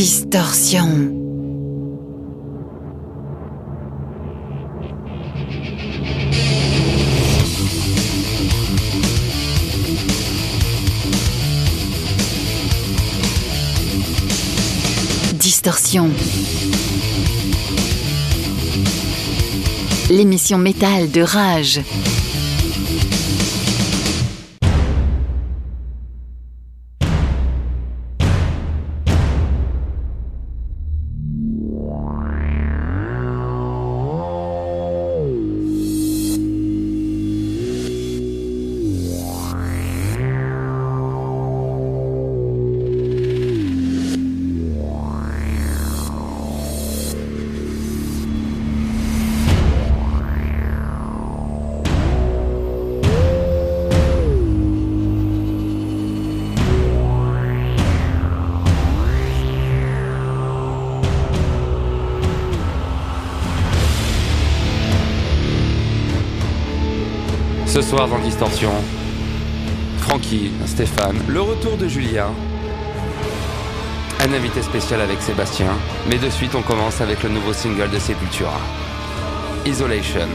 Distorsion. Distorsion. L'émission métal de Rage. Distorsion, Francky, Stéphane, le retour de Julien, un invité spécial avec Sébastien, mais de suite on commence avec le nouveau single de Sepultura, Isolation.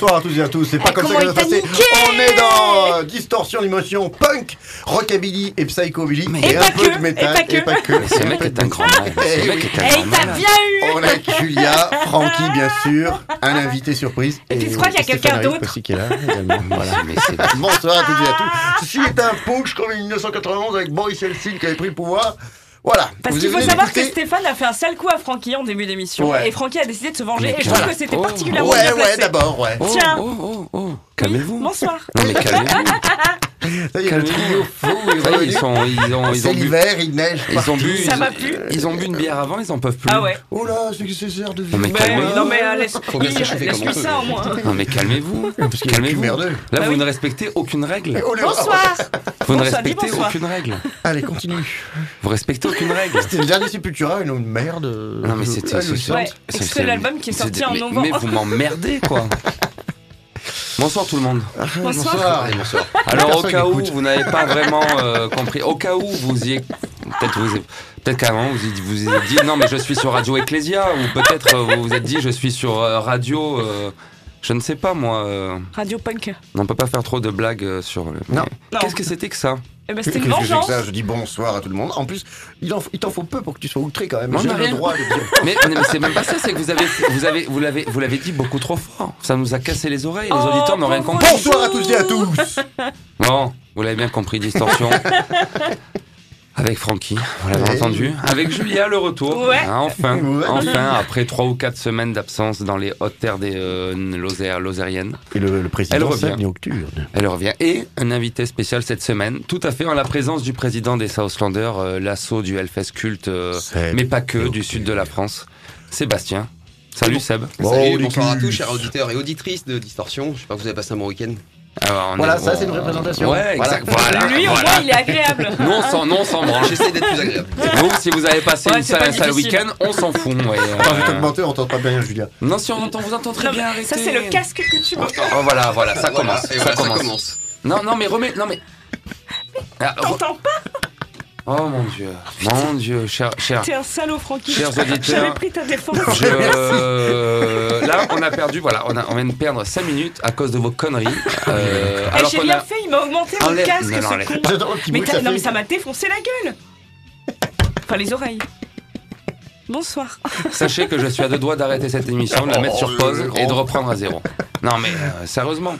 Bonsoir à tous et à tous. C'est pas Eh, comme ça que ça va il se t'a passer. niqué On est dans euh, Distorsion d'émotion punk, rockabilly et psychobilly. Et, Et un peu que, de métal et pas que. Ce mec est un grand. Ce Eh grand il t'a bien eu On a Julia, Francky bien sûr, un invité surprise. Et tu crois qu'il y a quelqu'un d'autre aussi qui est là également. Voilà. Mais c'est- Bonsoir à toutes et à tous. Ceci est un punk comme en 1991 avec Boris Yeltsin qui avait pris le pouvoir. Parce qu'il faut savoir que Stéphane a fait un sale coup à Francky en début d'émission. Ouais. Et Francky a décidé de se venger. Mais Et je trouve que c'était Oh. particulièrement Ouais, bien ouais, placé. d'abord, ouais. Oh, Tiens. oh, oh, oh. Calmez-vous. Bonsoir. Non mais calmez-vous. Ça y est, le trio Calmez-vous. fou est Ça y est, revenu. ils sont, ils ont, ils C'est ont bu. l'hiver, il neige. Ils ont bu. Ça ils- va plus Ils ont bu une bière avant, ils en peuvent plus. Ah ouais. Oh là, c'est que c'est heures de vie. Non, mais Mais, calmez-vous. non mais euh, laisse Faut bien se réchauffer comme on laisse-lui peut. ça au moins. Non mais calmez-vous. Est Calmez-vous. merdeux. Là, Bah vous oui. ne respectez aucune règle. Oh, Bonsoir. Vous ne Bonsoir, dis respectez bonsoir. aucune règle. Allez, continue. Vous respectez aucune règle. C'était le dernier Sepultura, une merde. Non mais c'était. c'est c'est- Ouais, c'est- extrait de l'album qui est sorti en mais- novembre. Mais vous m'emmerdez quoi. Bonsoir tout le monde. Bonsoir. Allez, bonsoir. Alors au cas où vous n'avez pas vraiment euh, compris, au cas où vous y peut-être vous peut-être qu'à un moment vous y- vous y êtes dit non mais je suis sur Radio Ecclesia ou peut-être euh, vous vous êtes dit je suis sur euh, radio euh, je ne sais pas moi euh, Radio Punk. on peut pas faire trop de blagues euh, sur le- Non. mais Qu'est-ce que c'était que ça Eh ben Qu'est-ce c'était que une c'est que vengeance. ça Je dis bonsoir à tout le monde. En plus, il en- il t'en faut peu pour que tu sois outré quand même. Non, J'ai mais le rien. droit de dire. mais, mais c'est même pas ça, c'est que vous avez vous avez vous l'avez vous l'avez dit beaucoup trop fort. Ça nous a cassé les oreilles, les Oh, auditeurs n'ont rien pauvre compris. Bonsoir à tous et à tous. Bon, vous l'avez bien compris, distorsion. Avec Francky, vous l'avez Ouais. entendu. Avec Julia, le retour. Ouais. Hein, enfin, Ouais. enfin, après trois ou quatre semaines d'absence dans les hautes terres des euh, Lozère- lozériennes, Et le, le président Elle revient. Elle revient. Et un invité spécial cette semaine, tout à fait en la présence du président des Southlanders, euh, l'assaut du Hellfest culte, euh, mais pas que, du sud de la France. Sébastien. Salut Seb. Bon, Salut, bonsoir à tous, chers auditeurs et auditrices de Distorsion. J'espère que vous avez passé un bon week-end? Alors, on Voilà, est- ça, on- c'est une représentation. Ouais, Voilà. exact. Voilà. Lui au voilà. moins il est agréable. Nous, on s'en, nous, on s'en branle. J'essaie d'être plus agréable. Vous, si vous avez passé Ouais, une sale- pas week-end, on s'en fout. ouais, Attends, je vais euh, t'augmenter, on t'entend pas bien, Julia. Non, si on entend, vous entend très Non, bien. Arrêtez. ça c'est le casque que tu mets. Oh, voilà, voilà, ça Voilà, commence. ça, voilà, commence. ça commence. Non, non, mais remets. Non, mais. Ah, re- T'entends pas Oh mon dieu, mon dieu, cher, cher. T'es un salaud Francky. Chers J'avais auditeurs, pris ta défense. je, euh, là, on a perdu, voilà, on, a, on vient de perdre 5 minutes à cause de vos conneries. Euh, Eh, alors J'ai qu'on rien a. fait, il m'a augmenté mon casque, non, ce con. Mais, non, mais ça m'a défoncé la gueule. Enfin les oreilles. Bonsoir. Sachez que je suis à deux doigts d'arrêter cette émission, de la mettre sur pause et de reprendre à zéro. Non, mais euh, sérieusement.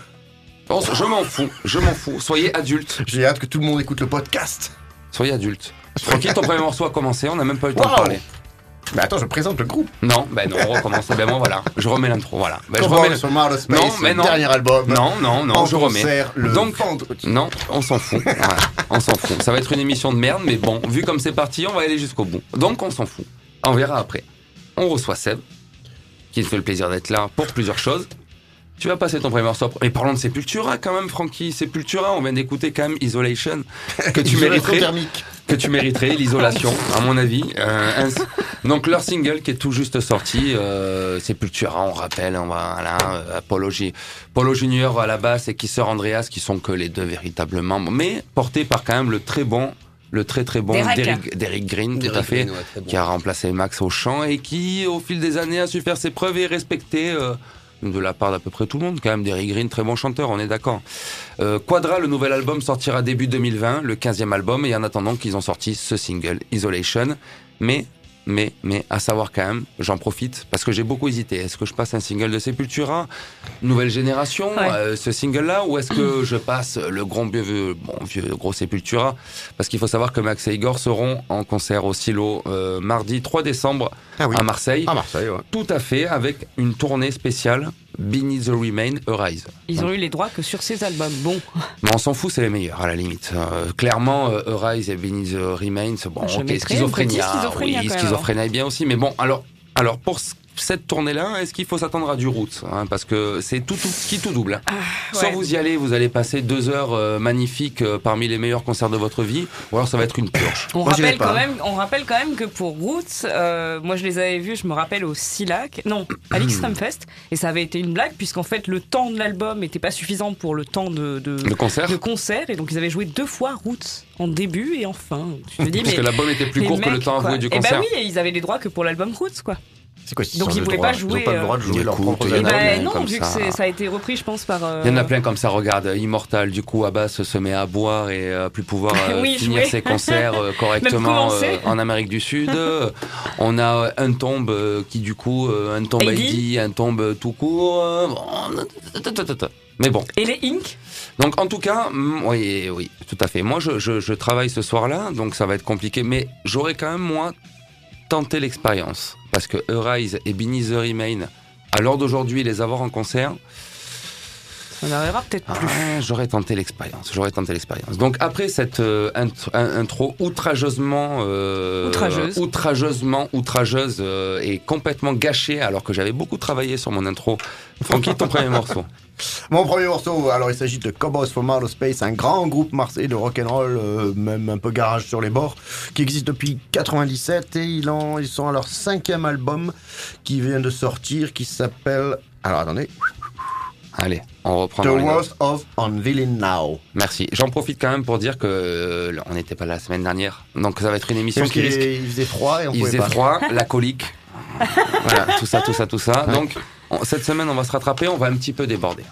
Je m'en fous, je m'en fous. Soyez adultes, J'ai hâte que tout le monde écoute le podcast. Soyez adultes. Tranquille, ton premier morceau a commencé, on n'a même pas eu le temps de parler. Mais attends, je présente le groupe. Non, ben non, on recommence. Ben moi voilà, je remets l'intro, voilà. Ben, je remets. Outer Space, Non, mais le non. dernier album. Non, non, non, je remets. le Donc, non, on s'en fout. Voilà, on s'en fout. Ça va être une émission de merde, mais bon, vu comme c'est parti, on va aller jusqu'au bout. Donc, on s'en fout. On verra après. On reçoit Seb, qui nous fait le plaisir d'être là pour plusieurs choses. Tu vas passer ton premier morceau. Mais parlons de Sepultura quand même, Francky. Sepultura, on vient d'écouter quand même Isolation, que tu mériterais thermique. que tu mériterais, l'isolation, à mon avis. Euh, un- donc leur single qui est tout juste sorti, euh, Sepultura, on rappelle, on va là, euh, Apollo, Polo Junior à la basse et Kisser Andreas, qui sont que les deux véritablement, mais porté par quand même le très bon, le très très bon Derek. Derrick, Green, tout à fait, Green, ouais, très bon. qui a remplacé Max au chant et qui, au fil des années, a su faire ses preuves et respecté. euh, de la part d'à peu près tout le monde, quand même, Derrick Green, très bon chanteur, on est d'accord. Euh, Quadra, le nouvel album, sortira début 2020, le 15e album, et en attendant qu'ils ont sorti ce single, Isolation. Mais, mais, mais, à savoir quand même, j'en profite, parce que j'ai beaucoup hésité. Est-ce que je passe un single de Sepultura, nouvelle génération, Ouais. euh, ce single-là, ou est-ce que je passe le grand vieux, bon, vieux gros Sepultura? Parce qu'il faut savoir que Max et Igor seront en concert au Silo euh, mardi 3 décembre Ah oui. à Marseille. À Marseille, ouais. Tout à fait, avec une tournée spéciale, Beneath the Remain, Arise. Ils ont eu les droits que sur ces albums. Bon, Mais on s'en fout, c'est les meilleurs à la limite. Euh, clairement, euh, Arise et Beneath the Remain, bon, Je ok, Schizophrénia, oui, même, Schizophrénia est bien aussi, mais bon, alors, alors pour c- cette tournée-là, est-ce qu'il faut s'attendre à du route hein, Parce que c'est tout, tout qui tout double. hein. Soit ouais. vous y allez, vous allez passer deux heures euh, magnifiques euh, parmi les meilleurs concerts de votre vie, ou alors ça va être une purge. on Moi, rappelle, quand même, on rappelle quand même que pour Roots, euh, moi je les avais vus, je me rappelle au Silac, non, à l'Extreme Fest, et ça avait été une blague puisqu'en fait le temps de l'album n'était pas suffisant pour le temps de, de, Le concert de concert, et donc ils avaient joué deux fois Roots, en début et en fin. Tu te dis, Parce mais que l'album était plus court que le temps avoué du Eh ben concert. oui, et ils avaient les droits que pour l'album Roots, quoi. C'est quoi cette Donc, ils de pouvaient pas jouer, Ils ont pas le euh, droit de jouer en a albums. ben plein non, comme vu que ça. a été repris, je pense, par. euh, Il y en a plein comme ça, regarde, Immortal, du coup, Abbas se met à boire et à plus pouvoir euh, Oui, finir jouer. ses concerts euh, correctement euh, en Amérique du Sud. Euh, On a un tombe euh, qui, du coup, euh, un tombe Heidi. ID, un tombe euh, tout court. euh, Mais bon. Et les Inc. Donc, en tout cas, oui, oui, tout à fait. Moi, je, je- je travaille ce soir-là, donc ça va être compliqué, mais j'aurais quand même, moi, tenté l'expérience. Parce que Arise et Beneath the Remain, à l'heure d'aujourd'hui, les avoir en concert, Ça n'arrivera peut-être plus. ah, j'aurais tenté l'expérience. J'aurais tenté l'expérience. Donc après cette euh, intro outrageusement, euh, Outrageuse. outrageusement outrageuse euh, et complètement gâchée, alors que j'avais beaucoup travaillé sur mon intro. Francky, ton premier morceau. Mon premier morceau, alors il s'agit de Cowboys from Outer Space, un grand groupe marseillais de rock'n'roll, euh, même un peu garage sur les bords, qui existe depuis 97 et ils, en- ils sont à leur cinquième album qui vient de sortir, qui s'appelle... Alors attendez, Allez, on reprend. The. Worst of Villain Now. Merci. J'en profite quand même pour dire que euh, on n'était pas là la semaine dernière, donc ça va être une émission qui risque. il faisait froid et on Il pouvait faisait pas. froid, la colique. Voilà, tout ça, tout ça, tout ça. Donc, on- cette semaine, on va se rattraper, on va un petit peu déborder.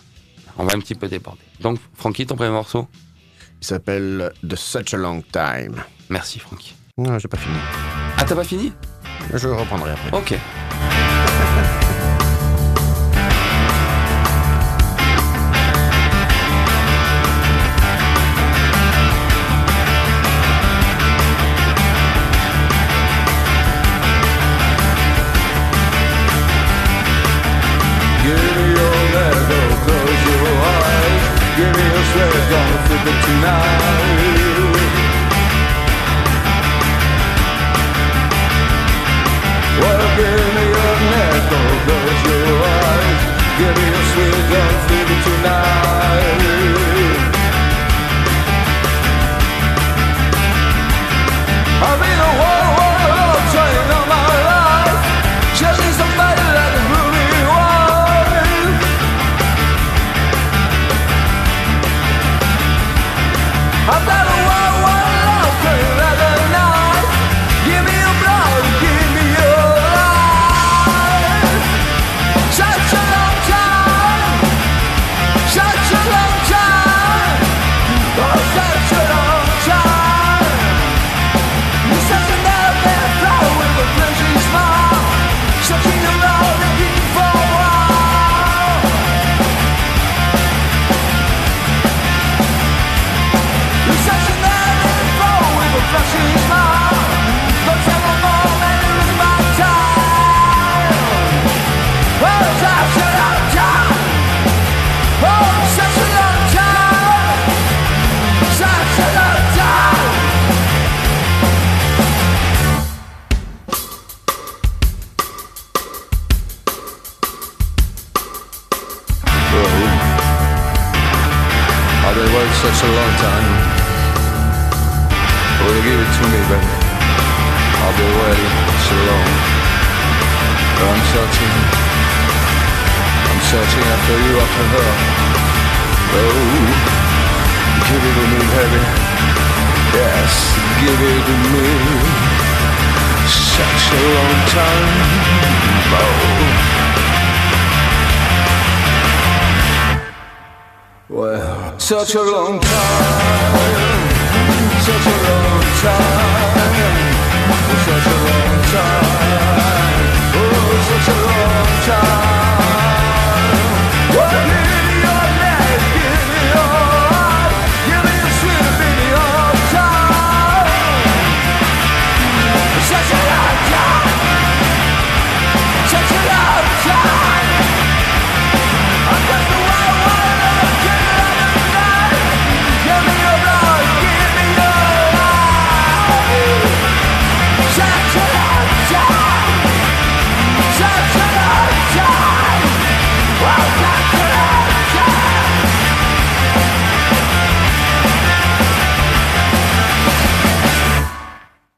On va un petit peu déborder. Donc, Francky, ton premier morceau Il s'appelle The Such a Long Time. Merci, Francky. Non, j'ai pas fini. Ah, t'as pas fini? Je reprendrai après. Ok.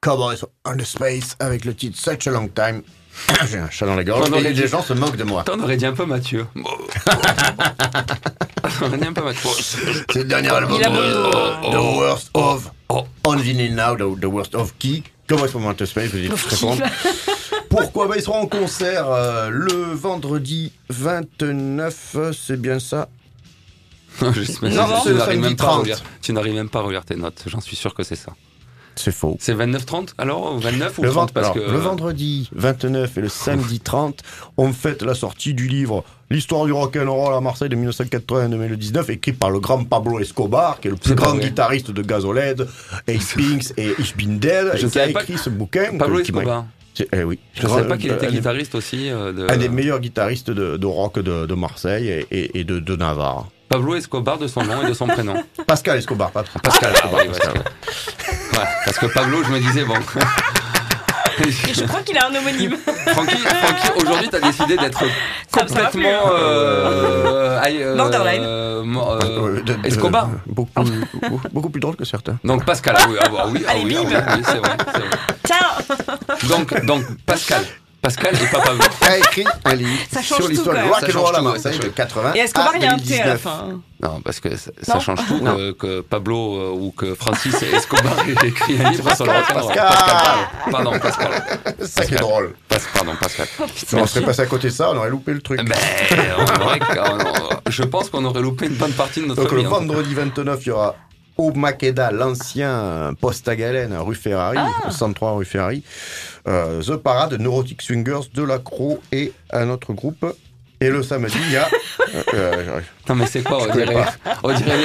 Cowboys on the Space avec le titre Such a Long Time. J'ai un chat dans la gorge On et dit- les gens se moquent de moi. T'en aurais dit un peu Mathieu. On aurait dit un peu Mathieu. C'est le dernier album The Worst of oh. On Vinyl Now, the, the Worst of qui? Cowboys from Outer Space, vous dites très fort. Pourquoi? Bah, Ils seront en concert euh, le vendredi 29, c'est bien ça? Je sais- Non, c'est tu le n'arrives samedi même pas à 30. relire- tu n'arrives même pas à relire tes notes. J'en suis sûr que c'est ça. C'est faux. C'est 29-30 alors ou 29 ou Le, 30 vend- parce alors, que le vendredi 29 et le samedi 30, on fête la sortie du livre L'histoire du rock'n'roll à Marseille de 1980 à 2019, écrit par le grand Pablo Escobar, qui est le plus grand vrai. guitariste de Gazoled, Ace Pinks et Ich bin dead, Je et qui a écrit ce bouquin. Pablo Escobar. Eh oui. Je ne savais pas qu'il Euh, était guitariste aussi. euh, de... Un des meilleurs guitaristes de, de rock de, de Marseille et, et- et de, Navarre. Pablo Escobar de son nom et de son prénom. Pascal Escobar, pas Pascal. ah oui, Pascal. parce, que... Ouais, parce que Pablo, je me disais bon. Et je crois qu'il a un homonyme. Francky, Francky, aujourd'hui, t'as décidé d'être complètement euh, euh, Borderline. euh, mo- euh, de- de- Escobar. beaucoup, beaucoup, plus drôle que certains. Donc Pascal, ah oui, ah oui, ah oui, ah oui, oui, c'est vrai, c'est vrai. Tiens Donc, donc Pascal, Pascal et pas Pablo. a écrit un livre Ça change sur l'histoire du rock and roll à Marseille de change. 80 Et Escobar, à il y a un T à la 2019. fin. Non, parce que ça, change tout Non. que, que Pablo euh, ou que Francis Escobar ait écrit un livre sur le rock'n'roll. Pascal. Pascal, pardon, Pascal. Ça qui est drôle. Pas- Pardon, Pascal. Si on serait passé à côté de ça, on aurait loupé le truc. Ben, on aurait- on- je pense qu'on aurait loupé une bonne partie de notre Donc le vendredi 29, il y aura au Makeda, l'ancien poste à galène, rue Ferrari, Ah. 103 rue Ferrari, euh, The Parade, Neurotic Swingers, Delacroix et un autre groupe. Et le samedi, il y a... euh, euh, Non mais c'est quoi on dirait, on, dirait,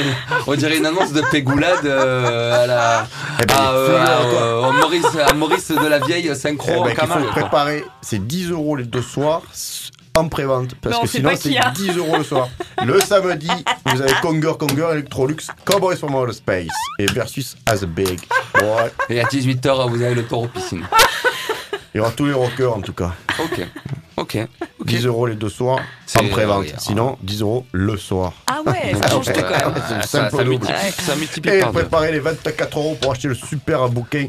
on dirait une annonce de Pégoulade euh, à la Eh ben, à, euh, euh, Maurice, à Maurice de la vieille eh synchro ben, en faut Camargue, quoi. préparer, c'est 10 euros les deux soirs en pré-vente. Parce que sinon, c'est qui a. 10 euros le soir. Le samedi, vous avez Conger Conger, Electrolux, Cowboys from Outer Space et Versus As Big. Ouais. Et à 18h vous avez le tour aux piscines. Il y aura tous les rockers en tout cas. Ok, ok. ok. 10 euros les deux soirs C'est- en pré-vente. oui. Sinon, 10 euros le soir. Ah ouais, ça change tout quand même. C'est Ah, le ça, simple ça double. multiplie, ça multiplie Et par deux. préparez les 24 euros pour acheter le super bouquin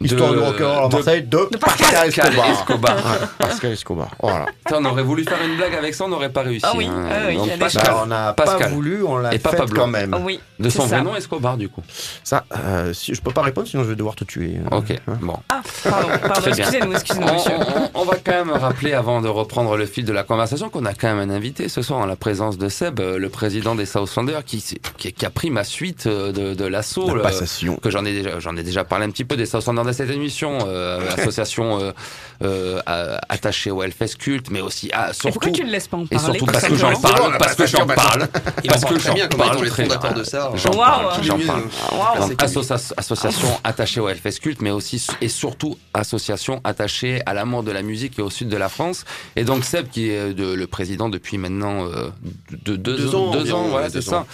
Histoire De- rock'n'roll à de- Marseille de, de Pascal Escobar. Escobar. Ouais, Pascal Escobar. Voilà. On aurait voulu faire une blague avec ça, on n'aurait pas réussi. Ah oui, hein. ah oui, Donc, il y a des Pascal, Bah, on n'a pas voulu, on l'a fait pas quand même. Oui. de son vrai nom Escobar du coup. Ça, euh, si, je peux pas répondre, sinon je vais devoir te tuer. Ok, Hein. bon. Ah, pardon, excusez-nous, On, excusez-nous, monsieur. on- on va quand même rappeler, avant de reprendre le fil de la conversation, qu'on a quand même un invité ce soir en la présence de Seb, euh, le président des Southlanders, qui, qui, qui a pris ma suite euh, de, de l'assaut. La le- passation. que j'en ai déjà j'en ai déjà parlé un petit peu des Southlanders de cette émission euh, association euh, euh, attachée au Hellfest culte mais aussi à, Et surtout pourquoi tu ne laisses pas en et parler surtout parce que j'en parle parce que j'en parle parce que parle très j'en bien comme étant parle très bien. de ça. j'en Waouh. parle j'en association attachée au Hellfest culte, mais aussi et surtout association attachée à l'amour de la musique et au sud de la France. Et donc Seb, qui est de- le président depuis maintenant euh, de, deux, Deux ans deux ans, voilà, c'est deux ça, ans.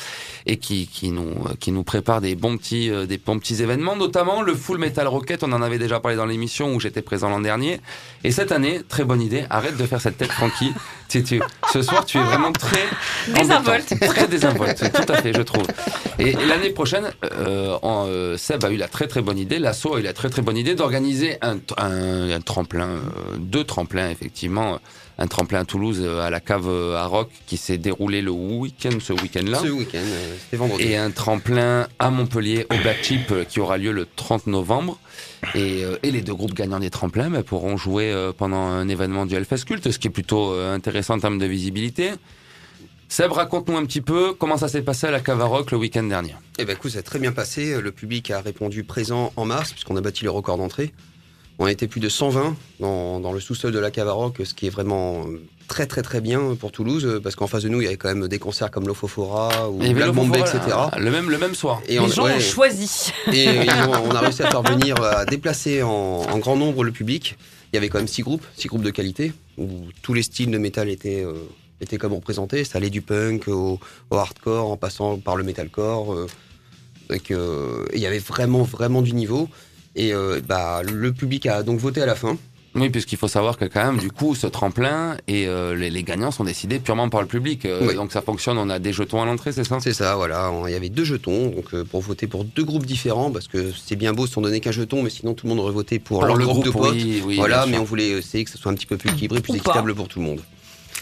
et qui, qui nous qui nous prépare des bons petits euh, des bons petits événements, notamment le Full Metal Rocket. On en avait déjà parlé dans l'émission où j'étais présent l'an dernier. Et cette année, très bonne idée. Arrête de faire cette tête, Francky. Tu, tu- ce soir, tu es vraiment très Désinvolte. très désinvolte, tout à fait, je trouve. Et, et l'année prochaine, euh, en, euh, Seb a eu la très très bonne idée, l'assaut a eu la très très bonne idée d'organiser un, un- un tremplin, euh, deux tremplins effectivement, un tremplin à Toulouse euh, à la cave euh, à Rock qui s'est déroulé le week-end, ce week-end-là. Ce week-end, c'était vendredi. Et un tremplin à Montpellier au Black Chip euh, qui aura lieu le 30 novembre. Et, et les deux groupes gagnants des tremplins bah, pourront jouer pendant un événement du Hellfest Culte, ce qui est plutôt intéressant en termes de visibilité. Seb, raconte-nous un petit peu comment ça s'est passé à la Cavaroc le week-end dernier. Eh ben, écoute, ça a très bien passé. Le public a répondu présent en mars, puisqu'on a battu le record d'entrée. On était plus de 120 dans, dans le sous-sol de la Cavaroc, ce qui est vraiment très très très bien pour Toulouse, parce qu'en face de nous, il y avait quand même des concerts comme l'Ofofora ou Black le Bombay, etc. là, Le même, le même soir. Et Les on, gens ouais, ont choisi. et on a réussi à faire venir, à déplacer en, en grand nombre le public. Il y avait quand même six groupes, six groupes de qualité, où tous les styles de métal étaient, euh, étaient comme représentés. Ça allait du punk au, au hardcore, en passant par le metalcore. euh, donc, euh, il y avait vraiment, vraiment du niveau. Et euh, bah, le public a donc voté à la fin. Oui, puisqu'il faut savoir que quand même, du coup, ce tremplin et euh, les, les gagnants sont décidés purement par le public. Euh, Oui. Donc ça fonctionne, on a des jetons à l'entrée, c'est ça? C'est ça, voilà. Il y avait deux jetons donc, euh, pour voter pour deux groupes différents, parce que c'est bien beau si on donnait qu'un jeton, mais sinon tout le monde aurait voté pour, leur le groupe, de potes. oui, oui, voilà, mais on voulait essayer que ce soit un petit peu plus équilibré, plus Ou pas. équitable pour tout le monde.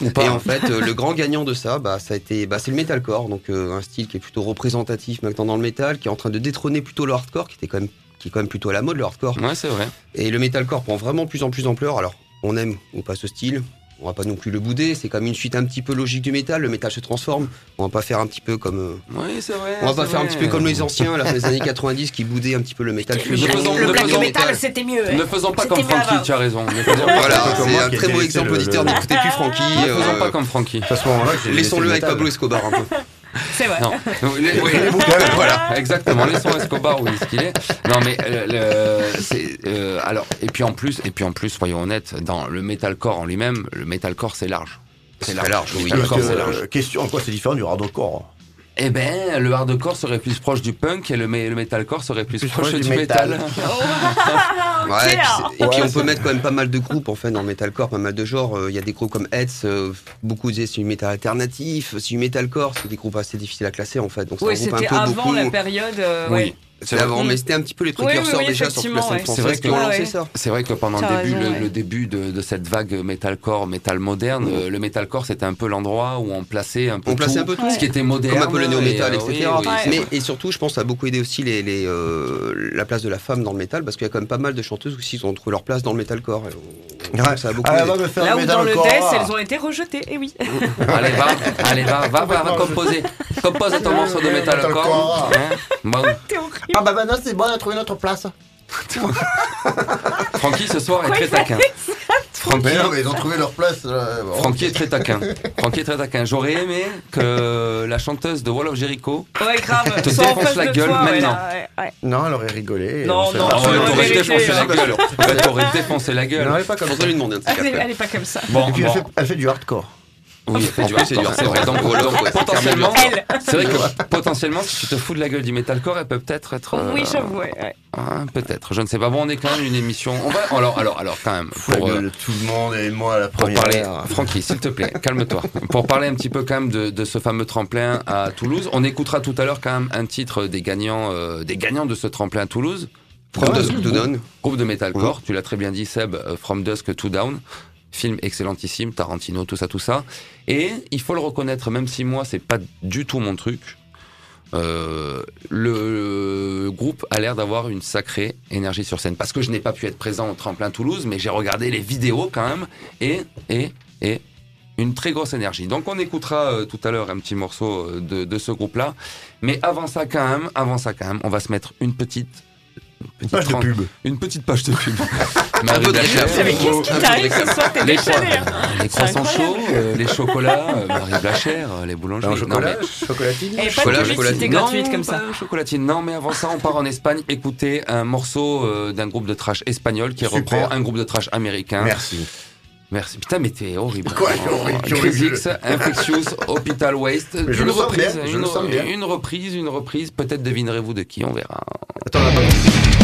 Ou pas. Et en fait, le grand gagnant de ça, bah, ça a été, bah, c'est le metalcore, donc un style qui est plutôt représentatif maintenant dans le métal, qui est en train de détrôner plutôt le hardcore, qui était quand même, qui est quand même plutôt à la mode le hardcore. Ouais, c'est vrai. Et le metalcore prend vraiment de plus en plus d'ampleur. Alors, on aime ou pas ce style. On va pas non plus le bouder, c'est comme une suite un petit peu logique du métal, le métal se transforme. On va pas faire un petit peu comme euh, Oui, c'est vrai. on va pas faire un petit peu comme les anciens à la fin des années 90 qui boudaient un petit peu le métal Ne fusion. faisons- Le black metal, c'était mieux. hein. Ne faisons pas comme Frankie, tu as raison. Voilà, comme c'est moi un très beau exemple le- auditeur, n'écoutez plus Francky. ne faisons euh, pas comme Frankie. Laissons-le le avec. Pablo Escobar un peu. C'est vrai. Non, oui, les- voilà, exactement. Laissons Escobar où est-ce qu'il est. Non, mais euh, le- c'est euh, alors et puis en plus et puis en plus, soyons honnêtes, dans le metalcore en lui-même, le metalcore c'est large. C'est très large, oui. Metalcore que, c'est large. euh, question, en quoi c'est différent du hardcore Eh ben, le hardcore serait plus proche du punk et le, me- le metalcore serait plus, Plus proche, proche du, du métal. métal. Ouais, et puis, c'est- et puis Ouais, on peut mettre quand même pas mal de groupes en fait dans le metalcore, pas mal de genres. Euh, Il y a des groupes comme Heads, euh, beaucoup disaient c'est du métal alternatif, c'est du metalcore, c'est des groupes assez difficiles à classer en fait. Donc c'est Oui, un groupe c'était un peu avant beaucoup. la période. euh, Oui. ouais. C'est avant, mais c'était un petit peu les précurseurs oui, oui, déjà sur toute la scène française C'est vrai qui ont que- lancé Ouais. ça. C'est vrai que pendant le début, raison, le, ouais. le début de, de cette vague metalcore, métal moderne, euh, le metalcore c'était un peu l'endroit où on plaçait un peu On plaçait tout, un peu tout. ce qui était moderne, Comme un peu le néo-métal, et, euh, etc. oui, oui, c'est mais et surtout, je pense, ça a beaucoup aidé aussi les, les, euh, la place de la femme dans le métal, parce qu'il y a quand même pas mal de chanteuses aussi qui ont trouvé leur place dans le metalcore. Et on-. Ça a beaucoup Ah, aidé. Là où dans le death, elles ont été rejetées. Et oui. Allez, va, allez, va, va, va, va composer. Compose ton morceau de metalcore. Hein Bon, T'es horrible. Ah bah maintenant c'est bon, on a trouvé notre place. Francky ce soir est très taquin. Francky, Mais non, mais ils ont trouvé leur place. euh, bon. Francky est très taquin. Francky est très taquin. J'aurais aimé que la chanteuse de Wall of Jericho Ouais, grave. Te Soit défonce la gueule toi, maintenant. ouais, ouais. Non, elle aurait rigolé. Non, non, la t'aurais vérité, défoncé la gueule. Défoncé la Non, elle est pas comme ça. Elle elle est pas comme ça. Bon, Et puis bon. elle, fait, elle fait du hardcore. Oui, c'est du hardcore, c'est vrai. Donc, potentiellement, c'est vrai que potentiellement, si tu te fous de la gueule du metalcore, elle peut peut-être être. euh, Oui, j'avoue. ouais, ouais. ah, peut-être, je ne sais pas. Bon, on est quand même une émission. On va. Alors, alors, alors, quand même. Pour, euh, gueule tout le monde et moi à la pour première. parler, Francky, s'il te plaît, calme-toi. Pour parler un petit peu quand même de, de ce fameux tremplin à Toulouse, on écoutera tout à l'heure quand même un titre des gagnants, euh, des gagnants de ce tremplin à Toulouse. From Dusk to Dawn. Groupe de metalcore, tu l'as très bien dit Seb, euh, From Dusk to Down, film excellentissime, Tarantino, tout ça, tout ça. Et il faut le reconnaître, même si moi c'est pas du tout mon truc, euh, le groupe a l'air d'avoir une sacrée énergie sur scène. Parce que je n'ai pas pu être présent au tremplin Toulouse, mais j'ai regardé les vidéos quand même, et, et, et une très grosse énergie. Donc on écoutera euh, tout à l'heure un petit morceau euh, de, de ce groupe-là. Mais avant ça quand même, avant ça quand même, on va se mettre une petite... Une page de pub. une petite page de pub. Marie Blachère. Mais qu'est-ce qui peu t'arrive ce soir T'es Les, déchaîné. hein. les croissants incroyable. chauds, euh, les chocolats, euh, Marie Blachère, euh, les boulangeries. Non, chocolat, chocolatine. Et pas de publicité chocolatine. gratuite Non, comme ça. chocolatine. Non, mais avant ça, on part en Espagne écouter un morceau d'un groupe de trash espagnol qui reprend un groupe de trash américain. Merci. Merci. Putain, mais t'es horrible. Quoi, horrible, horrible. Infectious, Hospital Waste. Je une reprise, bien, je une, reprise, une reprise. Peut-être devinerez-vous de qui, on verra. Attends, on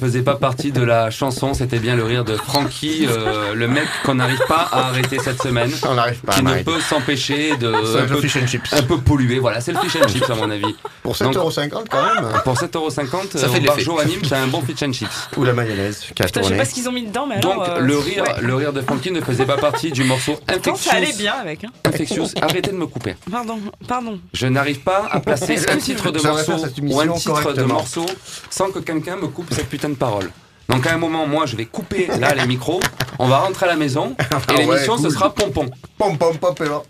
faisait pas partie de la chanson, c'était bien le rire de Frankie, euh, le mec qu'on n'arrive pas à arrêter cette semaine, On n'arrive pas qui à ne peut s'empêcher de un peu, fish and chips. un peu polluer. Voilà, c'est le fish and chips à mon avis. Pour Donc- 7,50€ quand même. Pour 7,50€, Ça euh, fait de l'effet. Joannim, c'est un bon fish and chips. Ou la mayonnaise qui a Putain, je sais tourné. pas ce qu'ils ont mis dedans, mais Donc alors, euh, le rire, ouais. le rire de Frankie ne faisait pas partie du morceau Pourtant, ça allait Infectious. bien avec. Hein. Infectious. Arrêtez de me couper. Pardon, pardon. Je n'arrive pas à placer un titre de morceau faire cette ou un émission titre de correctement. morceau sans que quelqu'un me coupe cette putain de parole. Donc à un moment, moi, je vais couper là les micros. On va rentrer à la maison et Ah ouais, l'émission, ce sera pompon. Pom pom pom et.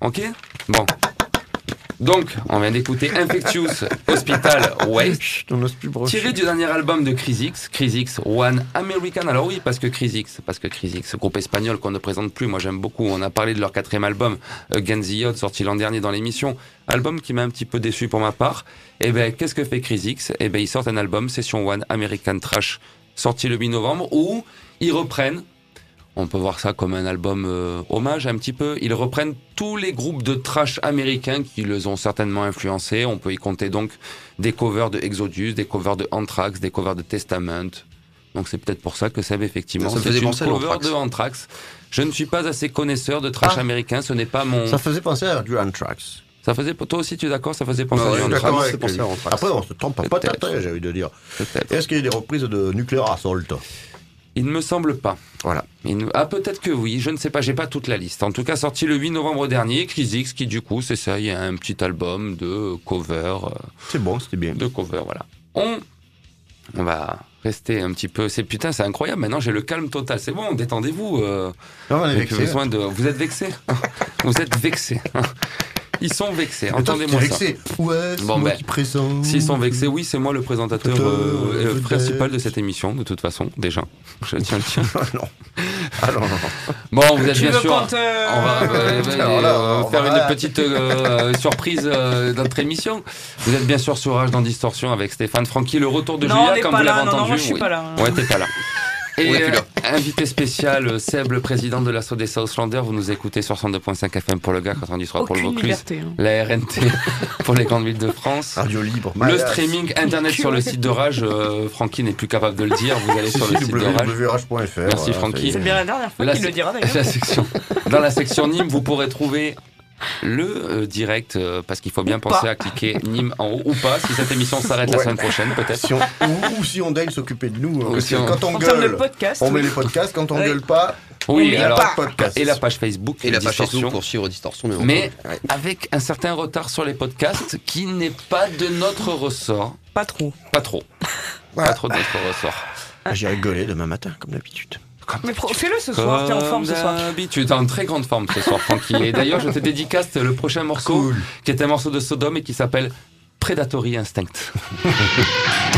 Ok? Bon. Donc, on vient d'écouter Infectious Hospital Waste. Tiré du dernier album de Crisix, Crisix One American. Alors oui, parce que Crisix, parce que Crisix, groupe espagnol qu'on ne présente plus, moi j'aime beaucoup. On a parlé de leur quatrième album, the Odds, sorti l'an dernier dans l'émission. Album qui m'a un petit peu déçu pour ma part. Et ben, qu'est-ce que fait Crisix Eh ben, ils sortent un album, Session One American Trash, sorti le 8 novembre, où ils reprennent on peut voir ça comme un album euh, hommage un petit peu. Ils reprennent tous les groupes de trash américains qui les ont certainement influencés. On peut y compter donc des covers de Exodus, des covers de Anthrax, des covers de Testament. Donc c'est peut-être pour ça que Seb effectivement Ça faisait une penser à cover l'Anthrax. de Anthrax. Je ne suis pas assez connaisseur de trash Ah. américain, ce n'est pas mon. Ça faisait penser à du Anthrax. Ça faisait toi aussi tu es d'accord Ça faisait penser à du Anthrax. Après, on se trompe pas Peut-être. j'ai envie de dire. Est-ce qu'il y a des reprises de Nuclear Assault? Il ne me semble pas. Voilà. Il Ah peut-être que oui, je ne sais pas, j'ai pas toute la liste. En tout cas, sorti le 8 novembre dernier, Crisix, qui du coup, c'est ça, il y a un petit album de cover, euh, C'est bon, c'était bien. de cover, voilà. On, on va rester un petit peu. C'est putain, c'est incroyable. Maintenant, j'ai le calme total. C'est bon, détendez-vous. euh, Non, on est j'ai plus vexé. besoin de. Vous êtes vexé Vous êtes vexé. Ils sont vexés. Entendez-moi ça. vexé. Ouais, c'est Bon, moi ben, qui présente. S'ils sont vexés, oui, c'est moi le présentateur euh, euh, principal de cette émission, de toute façon, déjà. Je tiens le tien. Ah non. Ah non, non, non. Bon, vous êtes Tu bien sûr. te- On va euh, euh, Alors là, euh, on faire va- une petite euh, surprise euh, dans notre émission. Vous êtes bien sûr sur Rage dans Distorsion avec Stéphane Francky, le retour de Non, Julia, comme pas vous là. l'avez Non, non, entendu. moi je suis oui. pas là. Ouais, t'es pas là. Et euh, invité spécial, euh, Seb, le président de l'assaut des Southlanders. Vous nous écoutez sur 102.5 FM pour le gars, 93 pour le Vaucluse. liberté. hein. La RNT pour les grandes villes de France. Radio libre. Le streaming internet sur le site de Rage, euh, Francky n'est plus capable de le dire. Vous allez sur le site de Rage. Merci, Francky. C'est bien la dernière fois qu'il le dira d'ailleurs. dans la section Nîmes, vous pourrez trouver le euh, direct, euh, parce qu'il faut bien Ou penser pas. à cliquer Nîmes en haut ou pas, si cette émission s'arrête la semaine prochaine, peut-être. Si ou, ou si on daigne s'occuper de nous. hein, Ou si on- Quand on gueule, podcast, on met les podcasts. Quand on Ouais. gueule pas, Oui, alors, pas de podcast. et la page Facebook. Et la page. Facebook pour suivre Distorsion. Mais. Ouais. avec un certain retard sur les podcasts qui n'est pas de notre ressort. pas trop. Pas trop. Pas trop de notre ressort. J'irai gueuler demain matin, comme d'habitude. Mais fais-le ce soir, t'es en forme ce soir. d'habitude, t'es en très grande forme ce soir, Francky. Et d'ailleurs, je te dédicace le prochain morceau, Cool. qui est un morceau de Sodome et qui s'appelle Predatory Instinct.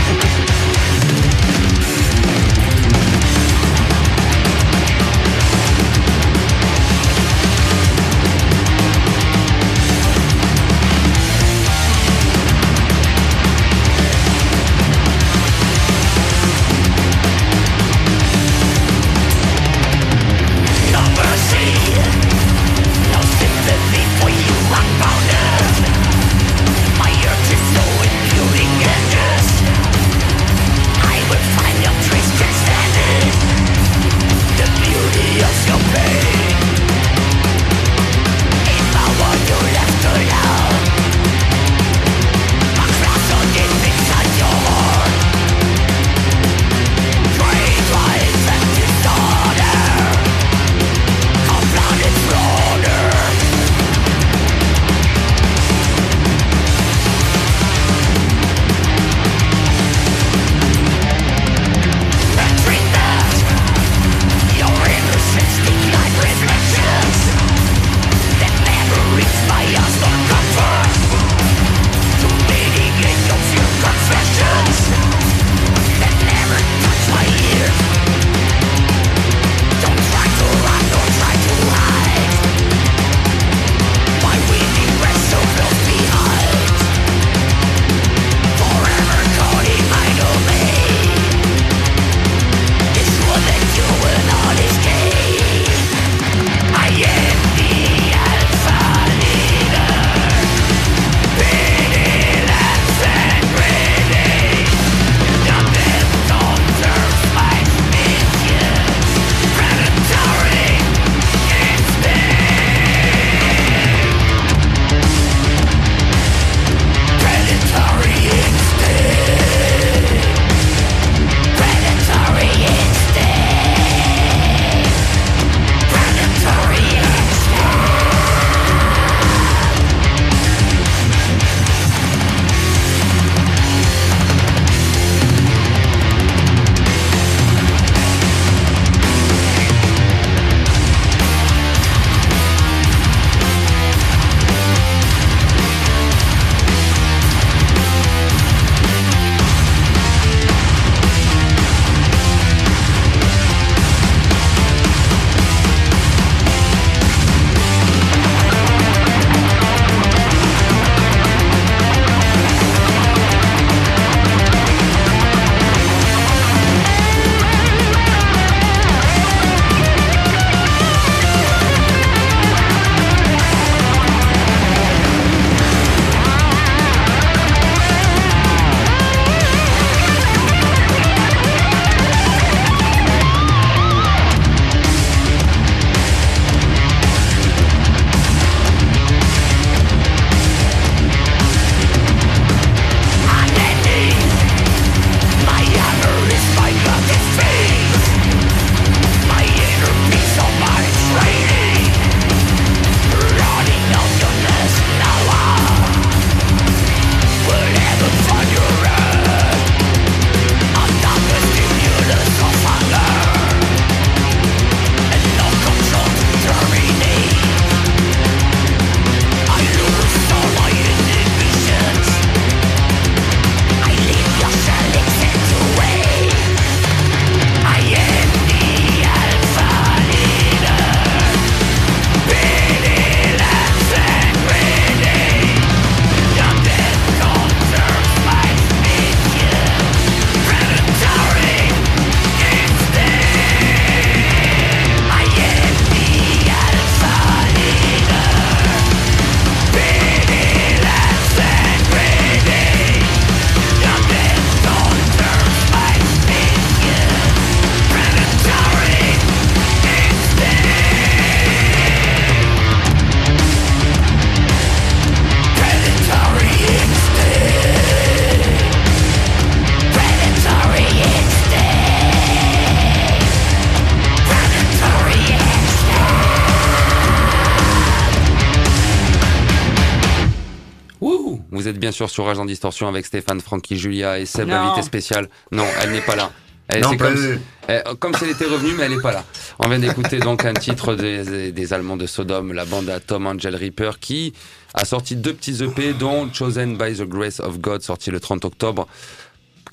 sûr sur Rage en Distorsion avec Stéphane, Francky, Julia et Seb, invité spécial. Non, elle n'est pas là. Elle, Non c'est comme, comme si elle était revenue, mais elle n'est pas là. On vient d'écouter donc un titre des, des Allemands de Sodome, la bande à Tom Angel Reaper, qui a sorti deux petits EP, dont Chosen by the Grace of God, sorti le 30 octobre,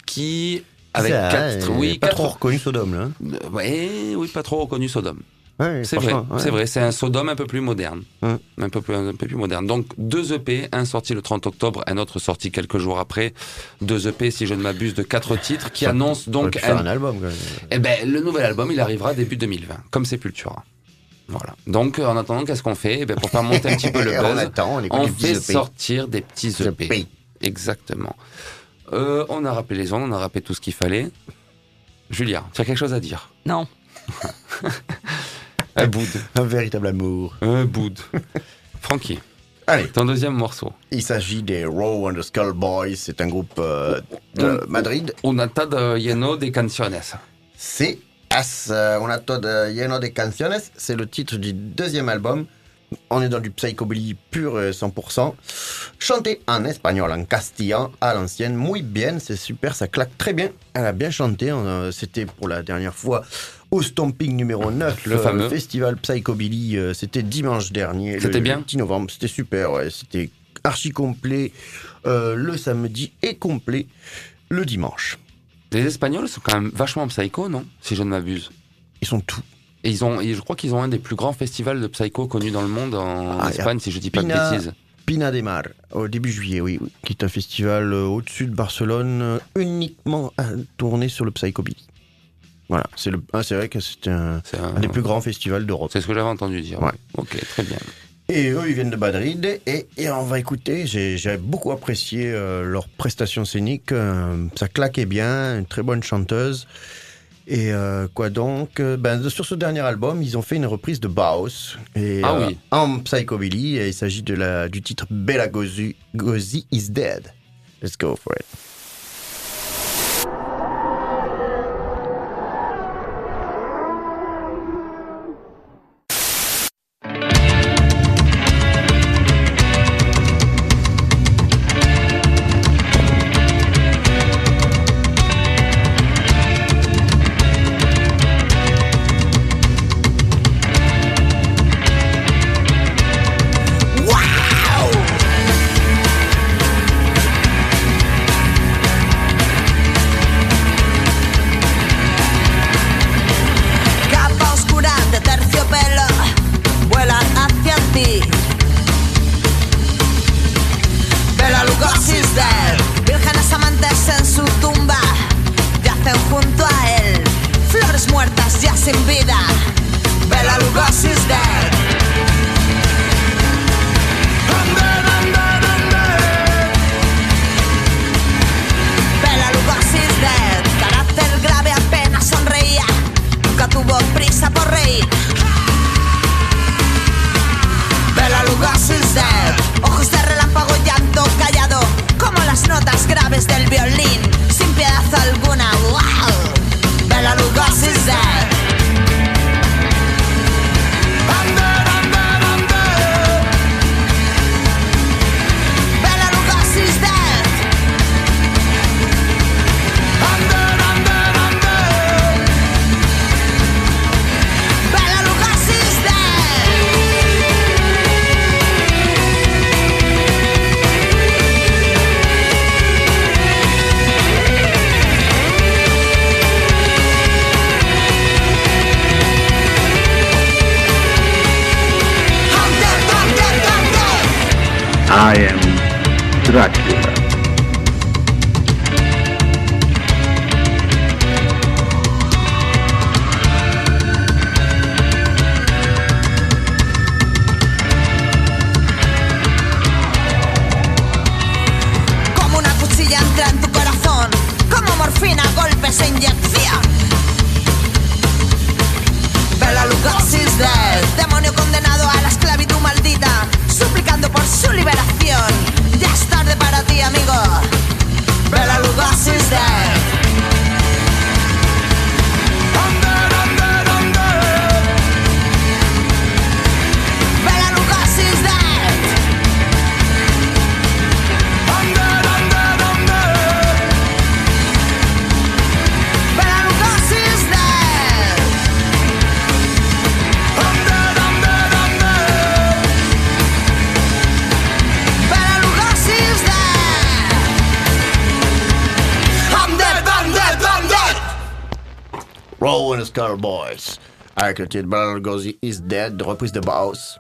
qui avec Ça, quatre, oui, pas quatre- trop reconnu Sodome là. hein. Euh, ouais, oui, pas trop reconnu Sodome. Ouais, C'est vrai, ouais. c'est vrai, c'est un Sodome un peu plus moderne. Un, peu plus, un peu plus moderne. Donc, deux EP, un sorti le 30 octobre, un autre sorti quelques jours après. Deux EP, si je ne m'abuse, de quatre titres qui annoncent donc un, un album. quand même. eh ben, le nouvel album, il arrivera début 2020, comme Sepultura. Voilà. Donc, en attendant, qu'est-ce qu'on fait? Eh ben, Pour faire monter un petit peu le on buzz, attend, on fait EP. sortir des petits EP. EP. Exactement. Euh, on a rappelé les ondes, on a rappelé tout ce qu'il fallait. Julia, tu as quelque chose à dire? Non. Un boud. Un véritable amour. Un boud. Francky, Allez, ton deuxième morceau. il s'agit des Raw and the Skull Boys. C'est un groupe euh, de. Madrid. Una de lleno de canciones. C'est As euh, Una Todo Lleno de Canciones. C'est le titre du deuxième album. On est dans du psychobilly pur et 100%. Chanté en espagnol, en castillan, à l'ancienne. Muy bien, c'est super, ça claque très bien. Elle a bien chanté. euh, C'était pour la dernière fois au Stomping numéro 9, Le fameux. festival Psychobilly. euh, C'était dimanche dernier. C'était le bien 10 novembre. C'était super, ouais. C'était archi complet euh, le samedi et complet le dimanche. Les Espagnols sont quand même vachement psycho, non? Si je ne m'abuse. Ils sont tout. Et ils ont, et je crois qu'ils ont un des plus grands festivals de psycho connus dans le monde en Ah, Espagne, si je dis pas de Pina- bêtises. Pina de Mar, au début juillet, oui, oui, qui est un festival euh, au-dessus de Barcelone, euh, uniquement euh, tourné sur le psychobilly. Voilà, c'est le, ah, vrai que c'est un, C'est un- un des plus grands festivals d'Europe. c'est ce que j'avais entendu dire. Ouais. Ok, très bien. Et eux, ils viennent de Madrid, et, et on va écouter, j'ai beaucoup apprécié euh, leur prestation scénique, euh, ça claquait bien, une très bonne chanteuse. Et euh, quoi donc ben, Sur ce dernier album, ils ont fait une reprise de Baos, et, Ah oui. en psychobilly, et il s'agit de la, du titre Bella Gozi, Gozi is Dead. Let's go for it. Avec le titre Bela Lugosi is Dead, de reprise de Baus.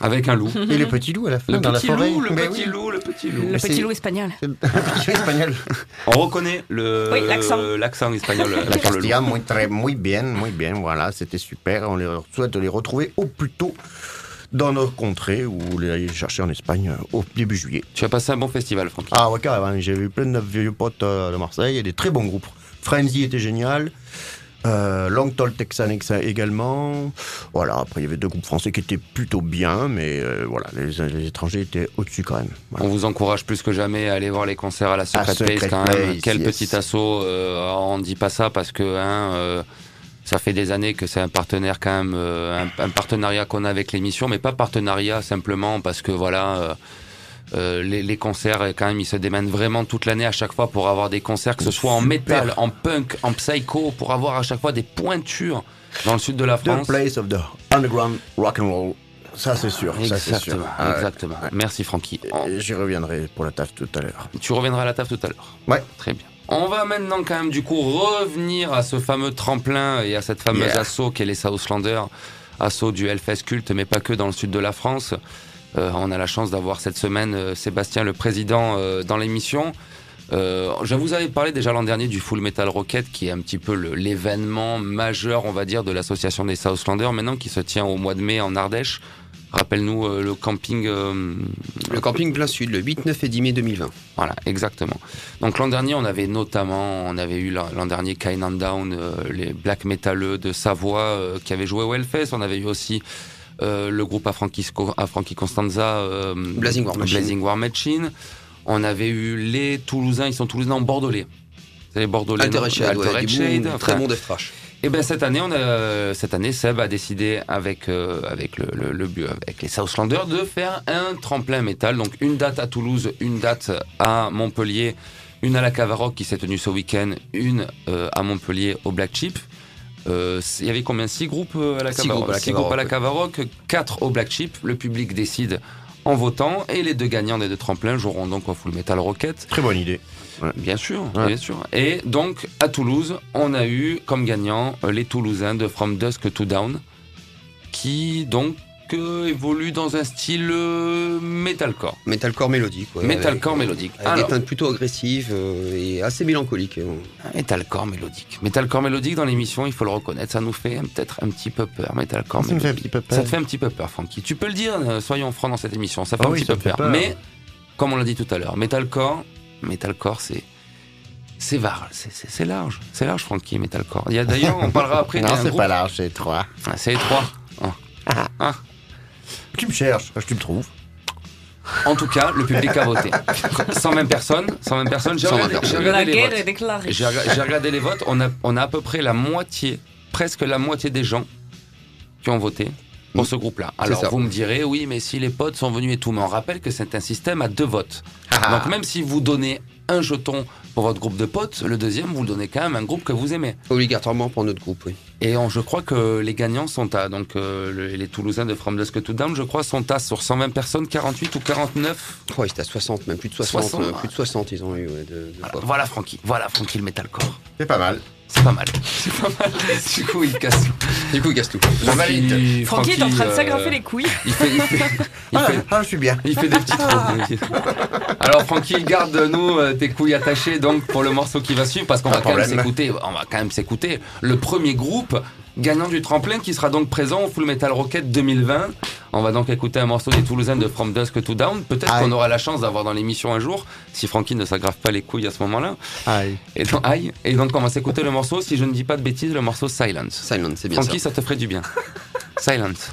Avec un loup. Et le petit loup à la fin Le dans petit la forêt. loup, le Mais petit oui. loup, le petit loup. Le petit loup espagnol. Le petit loup espagnol. On reconnaît le Oui, l'accent. l'accent espagnol. La sur le loup. Castilla, muy, très, muy bien, muy bien, voilà, c'était super. On les souhaite de les retrouver au plus tôt dans nos contrées ou les aller chercher en Espagne euh, au début juillet. Tu as passé un bon festival, Francky. Ah ouais, carrément, j'ai vu plein de vieux potes euh, de Marseille et des très bons groupes. Frenzy était génial. Euh, Texan ex- également. Voilà, après il y avait deux groupes français qui étaient plutôt bien, mais euh, voilà, les, les étrangers étaient au-dessus quand même. Voilà. On vous encourage plus que jamais à aller voir les concerts à la Secret, Secret Place quand même. Place, Quel yes. petit assaut. euh, on dit pas ça parce que hein, euh, ça fait des années que c'est un partenaire quand même, un, un partenariat qu'on a avec l'émission, mais pas partenariat simplement parce que voilà. Euh, euh, les, les concerts, quand même, ils se démènent vraiment toute l'année à chaque fois pour avoir des concerts, que ce soit en Super. métal, en punk, en psycho, pour avoir à chaque fois des pointures dans le sud de la The France. place of the underground rock and roll. Ça c'est sûr, ça. Exactement, ouais. exactement. Merci Francky. J'y reviendrai pour la taf tout à l'heure. Tu reviendras à la table tout à l'heure. Ouais. Très bien. On va maintenant quand même du coup revenir à ce fameux tremplin et à cette fameuse Yeah. assaut qu'est les Southlanders, assaut du Hellfest culte, mais pas que dans le sud de la France. Euh, on a la chance d'avoir cette semaine euh, Sébastien le président euh, dans l'émission. Euh, je vous avais parlé déjà l'an dernier du Full Metal Rocket, qui est un petit peu l'événement majeur, on va dire, de l'association des Southlanders, maintenant qui se tient au mois de mai en Ardèche. Rappelle-nous euh, le camping. euh, Le camping plein sud, le 8, 9 et 10 mai 2020. voilà, exactement. Donc l'an dernier, on avait notamment, on avait eu l'an dernier Kine and Down, euh, les black métalleux de Savoie euh, qui avaient joué au Hellfest. On avait eu aussi euh, le groupe à Frankie, Sco- à Frankie Constanza, euh, Blazing War Machine. Blazing War Machine. On avait eu les Toulousains, ils sont Toulousains en Bordelais. C'est les Bordelais. Alter Shade, ouais, Shade, bon- très bon death thrash. et ben cette année, on a, cette année, Seb a décidé avec euh, avec le, le, le bu- avec les Southlanders de faire un tremplin métal. Donc une date à Toulouse, une date à Montpellier, une à la Cavaroc qui s'est tenue ce week-end, une euh, à Montpellier au Black Chip. Euh, Il y avait combien? Six groupes euh, à la Six Cavaroc groupes à la Six groupes à la Cavaroc, quatre au Black Chip. Le public décide en votant et les deux gagnants des deux tremplins joueront donc au Full Metal Rocket. Très bonne idée. Bien sûr, Ouais. bien sûr. Et donc, à Toulouse, on a eu comme gagnant euh, les Toulousains de From Dusk to Down, qui donc euh, évoluent dans un style euh, metalcore. Metalcore mélodique. ouais, Metalcore avec- mélodique. Avec Alors, des teintes plutôt agressives euh, et assez mélancoliques. euh. metalcore mélodique. Metalcore mélodique dans l'émission, il faut le reconnaître, ça nous fait euh, peut-être un petit peu peur. Metalcore Ça me fait un mélodique. petit peu peur. Ça te fait un petit peu peur, Francky. Tu peux le dire, euh, soyons francs dans cette émission, ça fait Ah un oui, petit peu peur. peur. Mais, comme on l'a dit tout à l'heure, metalcore, metalcore, c'est. C'est var- c'est- large, c'est large, Francky, metalcore. Il y a d'ailleurs, on parlera après Non, c'est pas large, c'est trois. Ah, c'est étroit. Tu me cherches, je te le trouve. En tout cas, le public a voté. 120 personnes, 120 personnes. J'ai 120 regardé, regardé regardé les votes. On a, on a à peu près la moitié, presque la moitié des gens qui ont voté pour ce groupe-là. Alors vous me direz, oui, mais si les potes sont venus et tout, mais on rappelle que c'est un système à deux votes. Ah. Donc même si vous donnez un jeton pour votre groupe de potes, le deuxième, vous le donnez quand même à un groupe que vous aimez. Obligatoirement pour notre groupe, oui. Et on- je crois que les gagnants sont à, donc euh, le- les Toulousains de From Dusk to Down, je crois, sont à sur 120 personnes, 48 ou 49 Oh, ils étaient à 60, même plus de 60. 60, euh, plus de 60, ils ont eu ouais, de, de Voilà, voilà Francky, voilà Francky le metalcore. C'est pas mal. C'est pas mal. C'est pas mal. Du coup, il casse tout. Du coup, il casse tout. Francky, Francky est en train de euh, s'agrafer les couilles. Il fait, il fait, il Ah, fait, ah, je suis bien. il fait des petits trous. Alors Francky, garde-nous euh, tes couilles attachées donc pour le morceau qui va suivre parce qu'on va quand même s'écouter. On va quand même s'écouter le premier groupe gagnant du tremplin qui sera donc présent au Full Metal Rocket 2020. On va donc écouter un morceau des Toulousains de From Dusk to Down. Peut-être qu'on aura la chance d'avoir dans l'émission un jour si Francky ne s'aggrave pas les couilles à ce moment-là. Aïe. Et donc, aïe. Et donc on va s'écouter le morceau, si je ne dis pas de bêtises, le morceau Silence. Silent, c'est bien Francky, ça. ça te ferait du bien. Silence.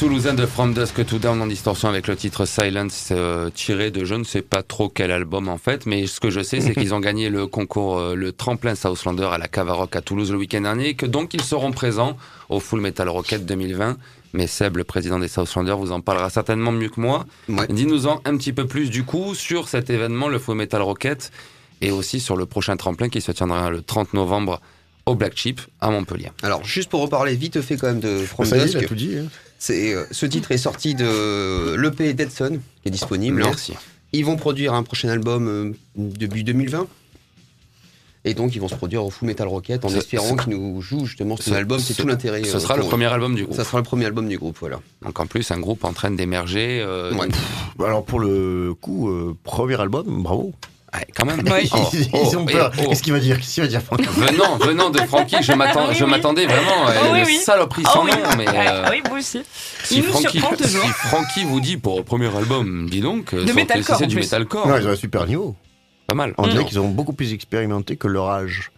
Les Toulousains de From Dusk to Dawn en distorsion avec le titre Silence euh, tiré de je ne sais pas trop quel album en fait, mais ce que je sais c'est qu'ils ont gagné le concours, euh, le tremplin Southlander à la Cavaroc à Toulouse le week-end dernier, et que donc ils seront présents au Full Metal Rocket 2020. Mais Seb, le président des Southlander, vous en parlera certainement mieux que moi. Ouais. Dis-nous-en un petit peu plus du coup sur cet événement, le Full Metal Rocket, et aussi sur le prochain tremplin qui se tiendra le 30 novembre au Black Sheep à Montpellier. Alors, juste pour reparler vite fait quand même de From Ça y est, il Dusk, a tout dit. hein. C'est, euh, ce titre est sorti de l'EP Dead Son, qui est disponible. Merci. Ils vont produire un prochain album euh, début 2020. Et donc, ils vont se produire au Full Metal Rocket en espérant qu'ils nous jouent justement cet ce- album. C'est ce- tout l'intérêt. Ce euh, sera le premier album du groupe. Ça sera le premier album du groupe, voilà. Donc en plus, un groupe en train d'émerger. euh, Ouais. Alors pour le coup, euh, premier album, bravo. Ouais, quand même. Ouais. Oh, ils, oh, ils ont eh, peur. oh. Qu'est-ce qu'il va dire? Qu'est-ce qu'il va dire Franck Venant, venant de Francky, je m'attends, Oui, je oui. m'attendais vraiment à Oh, oui, une oui. saloperie Ah sans oui. nom, mais Ah, euh, ah oui, vous aussi. si Il nous Francky, surprend toujours. si Francky vous dit pour premier album, dis donc, euh, De metalcore, en du metalcore, Non, ils ont un super niveau. pas mal. On dirait qu'ils ont beaucoup plus expérimenté que leur âge.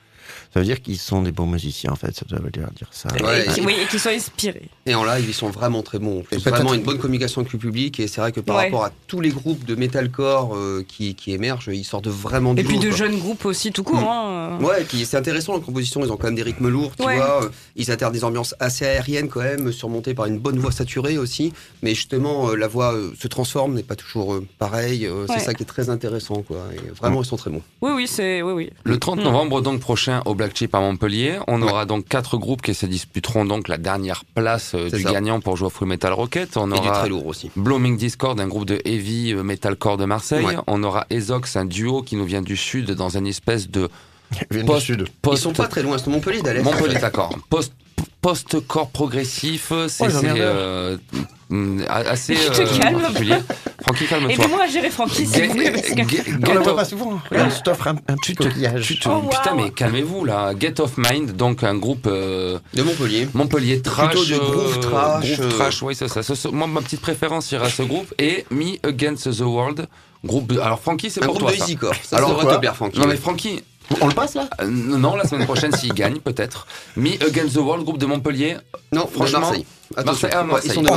Ça veut dire qu'ils sont des bons musiciens, en fait. Ça veut dire, dire ça. Ouais, Et qui- oui, et qui soient inspirés. Et en live, ils sont vraiment très bons. peut-être- Vraiment une bonne communication avec le public. Et c'est vrai que par Ouais. rapport à tous les groupes de metalcore euh, qui, qui émergent, ils sortent vraiment du Et puis lot, de quoi. jeunes groupes aussi, tout court. Mm. hein. Ouais, et puis c'est intéressant la composition, ils ont quand même des rythmes lourds, tu Ouais. vois. euh, Ils alternent des ambiances assez aériennes quand même, surmontées par une bonne voix saturée aussi. Mais justement, euh, la voix euh, se transforme, n'est pas toujours euh, pareil. euh, Ouais. C'est ça qui est très intéressant, quoi. Et vraiment, ils sont très bons. Oui, oui, c'est. Oui, oui. Le 30 Mm. novembre donc prochain au Black Chip à Montpellier, on aura donc quatre groupes qui se disputeront donc la dernière place euh, du ça. gagnant pour jouer au Full Metal Rocket. On Et du aura très lourd aussi. Blooming Discord, un groupe de heavy euh, metalcore de Marseille. Ouais. On aura Ezox, un duo qui nous vient du sud dans une espèce de Post- du sud. Ils post sont pas très loin, c'est Montpellier d'Alès. Montpellier, d'accord. Post post-corps progressif, c'est Oh, les c'est, emmerdeurs. euh, mm, assez Tu te euh, calmes. particulier. Francky, calme-toi. Aidez-moi à gérer Francky, s'il vous plaît. parce que- Get- On la voit pas souvent. Regarde, je t'offre un, un petit coquillage. Oh, putain, mais calmez-vous là. Get Off Mind, donc un groupe euh, De Montpellier. Montpellier trash, Plutôt du groove euh, trash, groove euh. trash, oui c'est ça. Ce- moi, ma petite préférence ira à ce groupe et Me Against the World, groupe. de- Alors Francky, c'est Un pour groupe toi de ça. Easy Core. Ça, Alors ça te plaire, Francky. Non mais Francky, On le passe là euh, non la semaine prochaine s'il gagne peut-être. Me Against the World, groupe de Montpellier. Non, Franchement, Marseille. Marseille, ah, Marseille. Ils sont de Oh,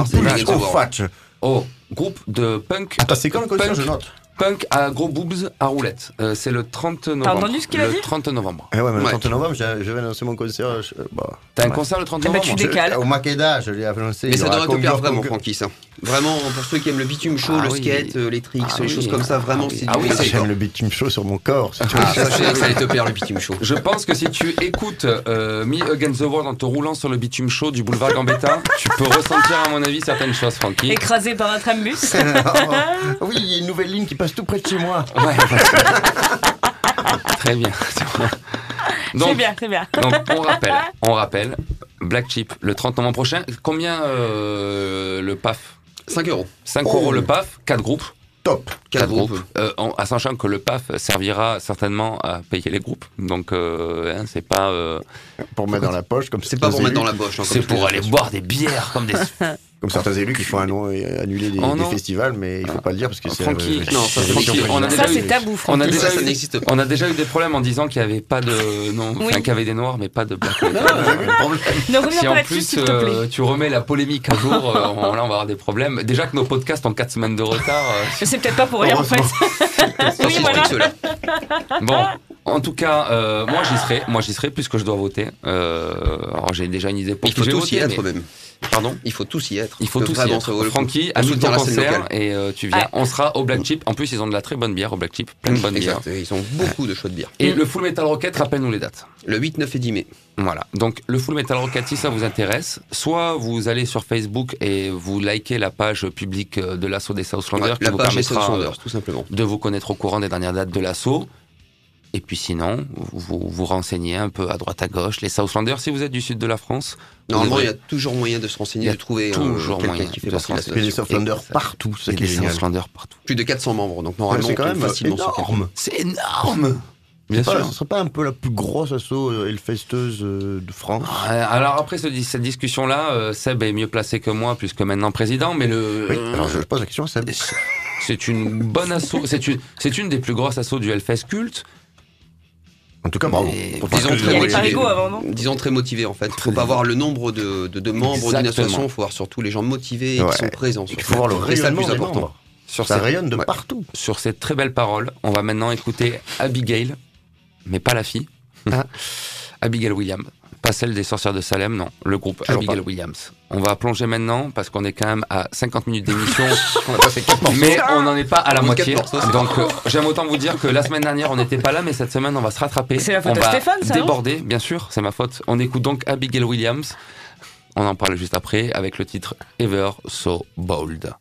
Marseille. oh, groupe de punk. Attends, c'est quand la condition Punk. Je note. Punk à gros boobs à roulette. Euh, c'est le 30 novembre. entendu ce qu'il a le dit 30 novembre. Eh ouais, mais le Ouais. 30 novembre, je vais annoncer mon concert. je- bah, T'as un concert le 30 Eh ben, novembre tu décales. Je- Au Makeda, je l'ai annoncé. Mais ça devrait te plaire vraiment. Francky, ça. Vraiment, pour ceux qui aiment le bitume chaud, Ah le oui. skate, euh, les tricks, Ah les oui. choses comme ça, vraiment, Ah oui. c'est Ah du oui. J'aime le bitume chaud sur mon corps. si tu. Ah, ça, je savais que ça allait te plaire, le bitume chaud. Je pense que si tu écoutes euh, Me Against the World en te roulant sur le bitume chaud du boulevard Gambetta, tu peux ressentir à mon avis certaines choses, Francky. Écrasé par un trambus. oui, il y a une nouvelle ligne qui passe tout près de chez moi. Ouais. Très bien. Très bien, très bien. donc, on rappelle, on rappelle, Black Chip le 30 novembre prochain. Combien euh, le PAF? 5 euros. 5 Oh. euros le PAF, 4 groupes. Top. 4 groupes. Euh, en- sachant que le PAF servira certainement à payer les groupes. Donc, euh, hein, c'est pas. euh, Pour mettre dans la poche, comme C'est pas pour mettre dans la poche. hein, c'est pour aller boire des bières comme des Comme certains élus qui font annuler des, Oh des festivals, mais il faut pas le dire parce que c'est. Francky, euh, non, ça, Francky, on a présidentielle. déjà Ça, eu- c'est tabou, On a déjà Ça, ça eu- n'existe pas. On a déjà eu des problèmes en disant qu'il n'y avait pas de. Non, Oui. enfin, qu'il y avait des noirs, mais pas de. Non. Ne reviens Si en plus euh, tu remets la polémique à jour, euh, là on va avoir des problèmes. Déjà que nos podcasts ont 4 semaines de retard. euh, Mais c'est peut-être pas pour rien en fait. Oui, voilà. Bon, en tout cas, euh, moi j'y serai, moi j'y serai puisque je dois voter. Euh, alors j'ai déjà une idée pour Il qui je vais voter, être mais- même. Pardon Il faut tous y être. Il faut tous y être. Francky, soutient ton concert et euh, tu viens. On sera au Black Chip. En plus, ils ont de la très bonne bière au Black Chip, plein de bonnes bières. Ils ont beaucoup de choix de bière. Et le Full Metal Rocket, rappelle-nous les dates. Le 8, 9 et 10 mai. Voilà. Donc le Full Metal Rocket, si ça vous intéresse, soit vous allez sur Facebook et vous likez la page publique de l'assaut des Southlanders Ouais, qui la vous permettra Southlanders, euh, tout simplement. de vous connaître au courant des dernières dates de l'assaut. Et puis sinon, vous vous renseignez un peu à droite à gauche. Les Southlanders, si vous êtes du sud de la France, Normalement, il y a toujours moyen de se renseigner, de trouver euh, toujours quelqu'un moyen qui fait de partie de. Et les Softlanders Et- partout, est des. Southlanders partout. Plus de 400 membres, donc normalement, C'est quand même facilement énorme. C'est énorme Bien pas- sûr. Ce serait pas un peu la plus grosse asso euh, Hellfesteuse euh, de France? Alors après ce- cette discussion-là, euh, Seb est mieux placé que moi puisque maintenant président, mais le Oui, alors je pose la question à Seb. c'est une bonne asso, c'est une une des plus grosses assos du Hellfest culte. En tout cas, bravo. Disons très motivé. Avant, non Disons très motivé en fait. Il faut pas voir le nombre de, de, de membres d'une association, il faut voir surtout les gens motivés et Ouais. qui sont présents. Il faut voir le rayonnement plus des important. membres. Sur Ça cette, rayonne de Ouais. partout. sur ces très belles paroles, on va maintenant écouter Abigail, mais pas la fille. Ah. Abigail Williams. Pas celle des sorcières de Salem, non. Le groupe Toujours Abigail pas. Williams. On va plonger maintenant parce qu'on est quand même à 50 minutes d'émission. On a passé quatre morceaux. Mais on n'en est pas à la de moitié. morceaux, Donc euh, j'aime autant vous dire que la semaine dernière on n'était pas là, mais cette semaine on va se rattraper. C'est la faute on à va Stéphane, ça, non Déborder, bien sûr, c'est ma faute. On écoute donc Abigail Williams. On en parle juste après avec le titre Ever So Bold.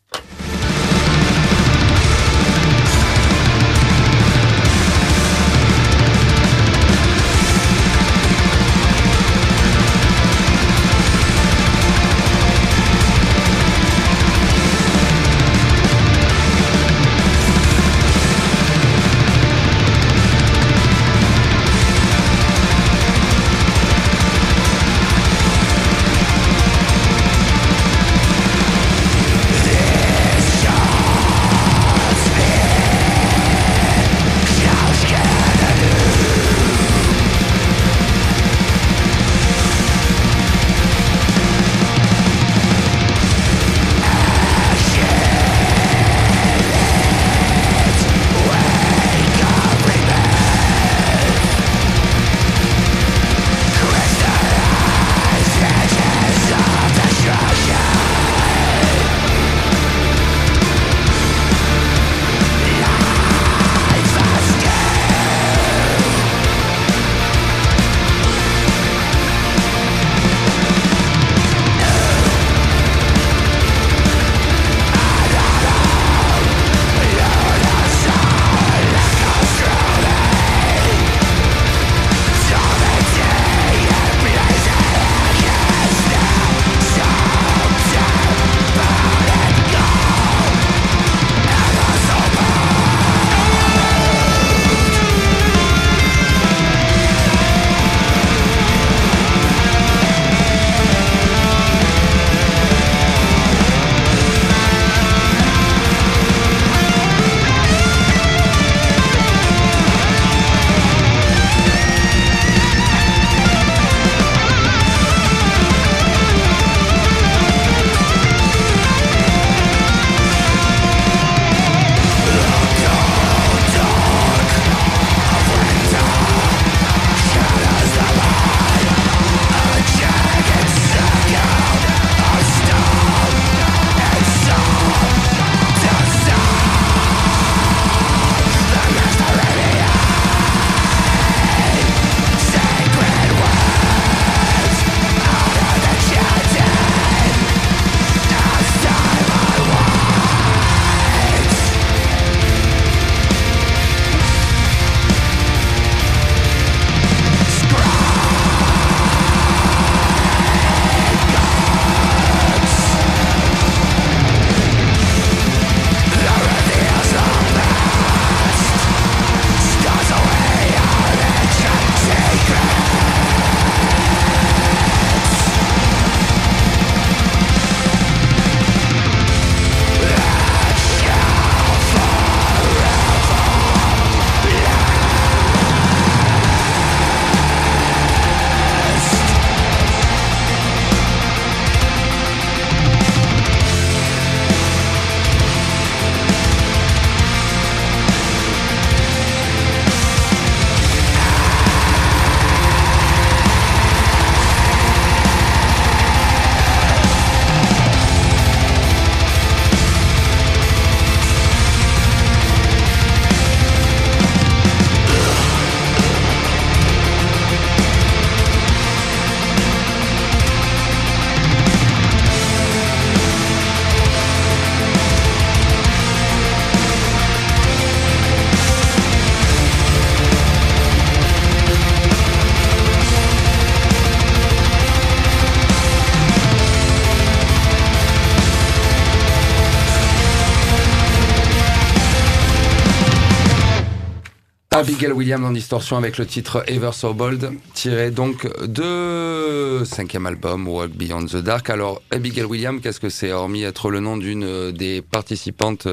Abigail Williams en distorsion avec le titre Ever So Bold, tiré donc de cinquième album Walk Beyond the Dark. Alors Abigail Williams, qu'est-ce que c'est Hormis être le nom d'une des participantes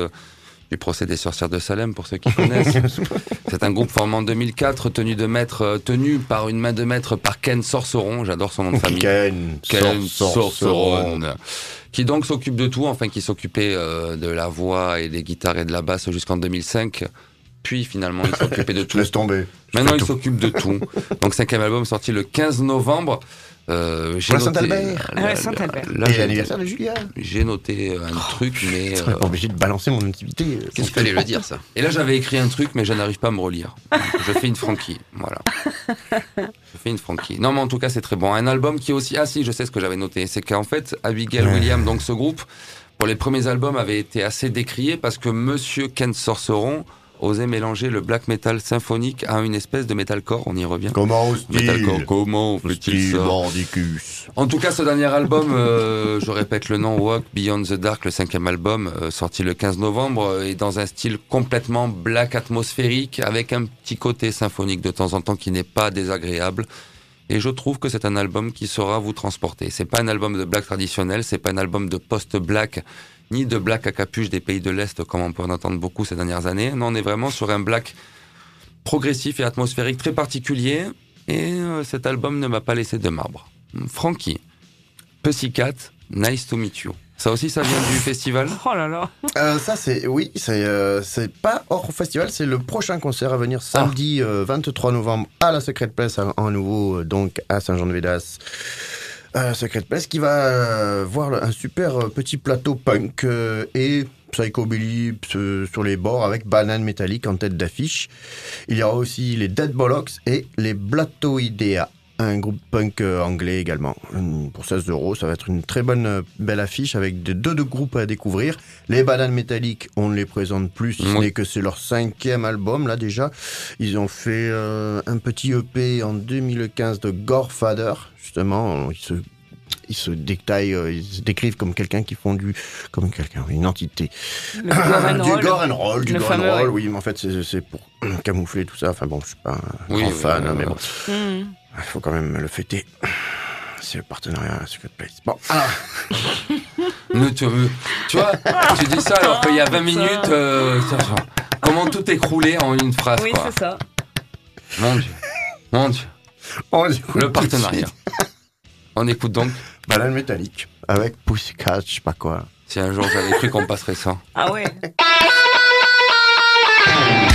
du procès des sorcières de Salem, pour ceux qui connaissent? c'est un groupe formé en 2004, tenu de maître, tenu par une main de maître par Ken Sorceron. J'adore son nom de famille. Ken, Ken Sor- Sorceron. Sorceron, qui donc s'occupe de tout, enfin qui s'occupait euh, de la voix et des guitares et de la basse jusqu'en 2005. Puis finalement, il s'occupait de tout. Laisse tomber. Maintenant, il s'occupe de tout. Donc, cinquième album sorti le 15 novembre. Euh, j'ai noté- Saint-Albert. là, Ouais, là, Saint-Albert. là, Et j'ai- l'anniversaire de Julia. J'ai noté un truc, mais. Tu serais euh, pas obligé de balancer mon intimité. euh, Il fallait le dire, ça? Et là, j'avais écrit un truc, mais je n'arrive pas à me relire. Je fais une franquille. Voilà. Je fais une franquille. Non, mais en tout cas, c'est très bon. Un album qui est aussi. Ah, si, je sais ce que j'avais noté. C'est qu'en fait, Abigail Ouais. Williams, donc ce groupe, pour les premiers albums, avait été assez décrié parce que Monsieur Ken Sorceron osait mélanger le black metal symphonique à une espèce de metalcore. On y revient. Comment Metalcore, comment fait-il Mordicus. En tout cas, ce dernier album, euh, je répète le nom, Walk Beyond the Dark, le cinquième album, euh, sorti le 15 novembre, euh, est dans un style complètement black atmosphérique, avec un petit côté symphonique de temps en temps qui n'est pas désagréable. Et je trouve que c'est un album qui saura vous transporter. C'est pas un album de black traditionnel, c'est pas un album de post-black, ni de black à capuche des pays de l'Est, comme on peut en entendre beaucoup ces dernières années. Non, on est vraiment sur un black progressif et atmosphérique très particulier. Et euh, cet album ne m'a pas laissé de marbre. Frankie, Pussycat, Nice to Meet You. Ça aussi, ça vient du festival? Oh là là. Euh, ça, c'est. Oui, c'est euh, c'est pas hors festival, c'est le prochain concert à venir samedi euh, 23 novembre à la Secret Place, à, en nouveau, donc à Saint-Jean-de-Védas. Secret Place, qui va euh, voir un super euh, petit plateau punk euh, et psychobilly sur les bords avec banane métallique en tête d'affiche. Il y aura aussi les Dead Bollocks et les Blatoidea. Un groupe punk euh, anglais également. Pour 16 euros, ça va être une très bonne, euh, belle affiche avec deux, deux groupes à découvrir. Les Bananes Métalliques, on ne les présente plus, si ce n'est que c'est leur cinquième album là déjà. Ils ont fait euh, un petit EP en 2015 de Gorefather, justement. Ils se, ils se détaillent, ils se décrivent comme quelqu'un qui font du, comme quelqu'un, une entité. Le gore and du gore and roll, du gore and roll, oui, mais en fait c'est pour camoufler tout ça. Enfin bon, je suis pas un Oui, grand fan, oui, mais bon. Mmh. Il faut quand même le fêter. C'est le partenariat à Secret Place. Bon, alors, Tu vois, tu dis ça alors qu'il y a 20 minutes, euh, comment tout écrouler en une phrase, Oui, quoi. c'est ça. Mon Dieu. Mon Dieu. on Le partenariat. On écoute donc. Banane métallique avec Pussycat, je sais pas quoi. Si un jour j'avais cru qu'on passerait ça. Ah ouais.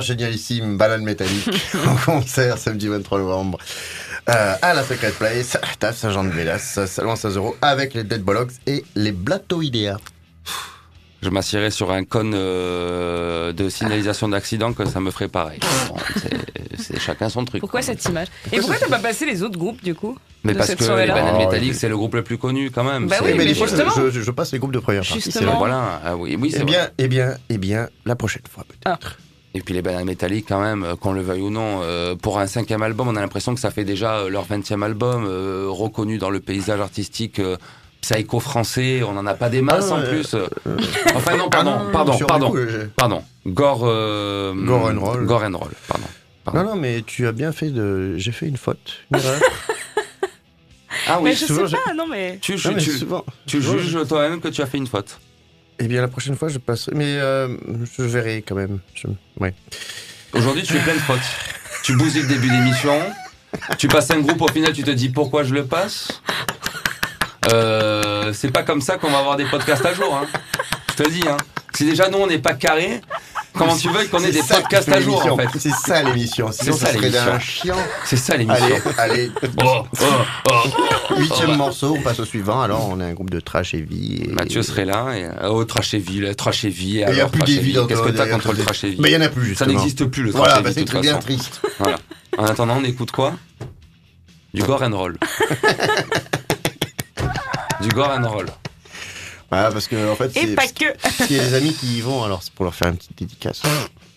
les super génialissimes Banane Métallique en concert samedi 23 novembre euh, à la Secret Place, à Taf Saint-Jean-de-Vélas, salon à 16 euros avec les Dead Bollocks et les Blatoidea. Je m'assierais sur un cône euh, de signalisation d'accident que ça me ferait pareil. Bon, c'est- c'est chacun son truc. Pourquoi quoi. cette image? Et pourquoi t'as pas passé les autres groupes du coup Mais de parce cette que les bananes Oh, métalliques, oui. c'est le groupe le plus connu quand même. Bah C'est- oui, mais fois, justement. je, je- je passe les groupes de première partie. c'est Justement. vrai. Voilà, ah oui, oui, c'est Eh vrai. bien, eh bien, eh bien, la prochaine fois peut-être. Et puis les bananes métalliques, quand même, euh, qu'on le veuille ou non, euh, pour un cinquième album, on a l'impression que ça fait déjà euh, leur vingtième album, euh, reconnu dans le paysage artistique euh, psycho français. On n'en a pas des masses Ah, en plus. euh. Enfin non, pardon, Ah non, pardon, pardon, coup, pardon. Gore, euh, Gore and roll. Gore and roll, pardon. pardon. Non, non, mais tu as bien fait de. J'ai fait une faute. une. Ah Mais oui, je souvent, sais pas, non mais. tu, Non, mais tu, souvent. tu souvent, juges toi-même que tu as fait une faute. Eh bien, la prochaine fois, je passerai. Mais euh, je verrai quand même. Ouais. Aujourd'hui, tu plein de fautes. Tu bousilles le début d'émission. Tu passes un groupe, au final, tu te dis pourquoi je le passe? Euh, c'est pas comme ça qu'on va avoir des podcasts à jour. Hein. Je te dis. Hein. Si déjà nous on n'est pas carré, comment tu veux qu'on ait C'est des podcasts à jour en fait C'est ça l'émission. Sinon, ça, l'émission. C'est ça l'émission. Allez, allez. Oh, oh, oh. Huitième morceau, on passe au suivant. Alors, on est un groupe de trash heavy. Et... Mathieu serait là. Et, oh, trash heavy, le trash heavy. Il n'y a alors, plus dans Qu'est-ce que t'as contre le trash heavy Mais il n'y en a plus, Ça n'existe plus le trash Voilà, heavy. bah, de c'est bien triste. Voilà. En attendant, on écoute quoi? Du gore and roll. du gore and roll. Voilà, parce que, en fait, Et c'est. pas que Il y a des amis qui y vont, alors c'est pour leur faire une petite dédicace.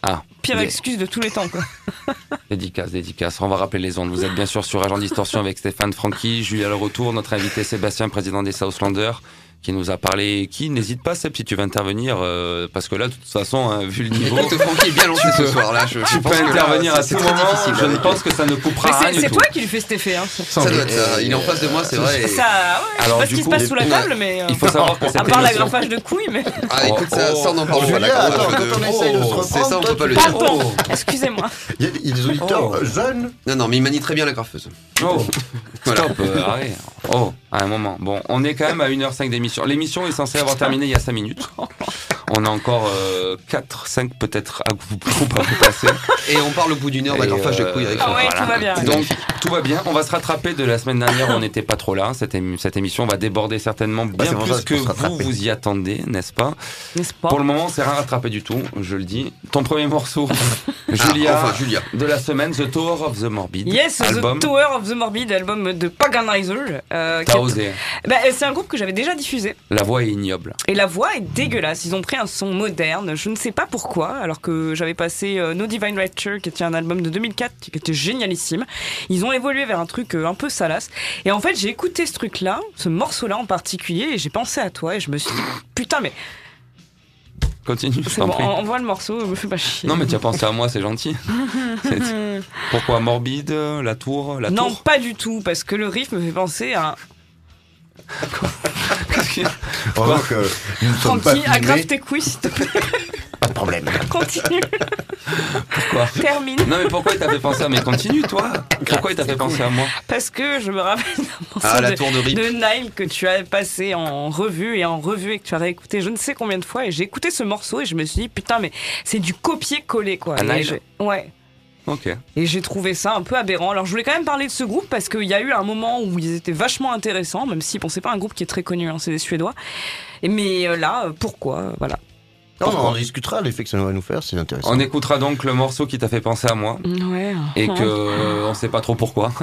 Ah, Pire des- excuse de tous les temps quoi. Dédicace, dédicace. On va rappeler les ondes. Vous êtes bien sûr sur Agent Distorsion avec Stéphane Francky, Julia Le Retour, notre invité Sébastien, président des Southlanders, qui nous a parlé. Qui n'hésite pas, Seb, si tu veux intervenir, euh, parce que là, de toute façon, hein, vu le niveau, Écoute, Francky est bien lancé ce soir là. Je, je tu peux que là, intervenir à très moment. difficile. Je ne avec- pense que ça ne coupera rien c'est toi qui lui fais cet effet. Hein. Ça doit être ça. Il est en face de moi, c'est vrai. et- Ça, ouais, je sais pas ce qui se passe sous la table, mais. euh, Il faut savoir que À part l'agrafage de couilles, mais. Ah, écoute, ça, ça on en parle. Quand quand je- on essaye de se Oh, reprendre, c'est ça, on toi, peut pas le dire. Pardon, excusez-moi. Il y, a, des auditeurs Oh. euh, jeunes. Non, non, mais il manie très bien la graffeuse. Oh, stop, euh, arrête. Oh, à un moment. Bon, on est quand même à 1h05 d'émission. L'émission est censée avoir terminé il y a 5 minutes. On a encore 4, 5 peut-être à vous, groupes à vous passer. Et on parle au bout d'une heure Et, d'agrafage de euh, couilles avec Ah ouais, tout va bien. Donc tout va bien. On va se rattraper de la semaine dernière où on n'était pas trop là. Cette, émi- cette émission va déborder certainement bien c'est pour plus que vous vous y attendez, n'est-ce pas? Pour le moment, c'est rien rattrapé du tout, je le dis. Ton premier morceau, Ah, Julia, enfin, Julia. de la semaine, The Tower of the Morbid. Yes, album. The Tower of the Morbid, album de Paganizer. euh, T'as osé. Bah, c'est un groupe que j'avais déjà diffusé. La voix est ignoble. Et la voix est dégueulasse. Ils ont pris un son moderne. Je ne sais pas pourquoi, alors que j'avais passé euh, No Divine Rapture, qui était un album de 2004, qui était génialissime. Ils ont évolué vers un truc euh, un peu salace. Et en fait, j'ai écouté ce truc-là, ce morceau-là en particulier, et j'ai pensé à toi, et je me suis dit, putain, mais Continue, je c'est bon, prie. envoie le morceau, me fais pas chier. Non mais tu as pensé à moi, c'est gentil. Pourquoi Morbide, la tour, la non, tour? pas du tout, parce que le riff me fait penser à Heureusement que nous ne sommes pas Francky, aggrave tes couilles, s'il te plaît. Pas de problème. Continue. Pourquoi Termine. Non mais pourquoi il t'a fait penser à Mais continue toi Pourquoi il t'a fait penser à moi? Parce que je me rappelle d'un morceau Ah, la de, tour de Nile que tu as passé en revue et en revue et que tu as réécouté je ne sais combien de fois. Et j'ai écouté ce morceau et je me suis dit, putain, mais c'est du copier-coller, quoi. À Nile Ouais. Et j'ai trouvé ça un peu aberrant. Alors je voulais quand même parler de ce groupe parce qu'il y a eu un moment où ils étaient vachement intéressants, même si bon, c'est pas un groupe qui est très connu, hein, c'est des Suédois. Mais euh, là, euh, pourquoi Voilà. Non, on en discutera, l'effet que ça va nous faire, c'est intéressant. On écoutera donc le morceau qui t'a fait penser à moi Ouais. et que euh, on sait pas trop pourquoi.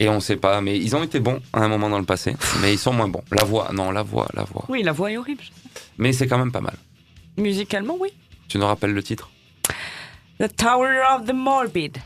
Et on sait pas, mais ils ont été bons à un moment dans le passé, mais ils sont moins bons. La voix, non, la voix, la voix. Oui, la voix est horrible. Mais c'est quand même pas mal. Musicalement, oui. Tu nous rappelles le titre? The Tower of the Morbid.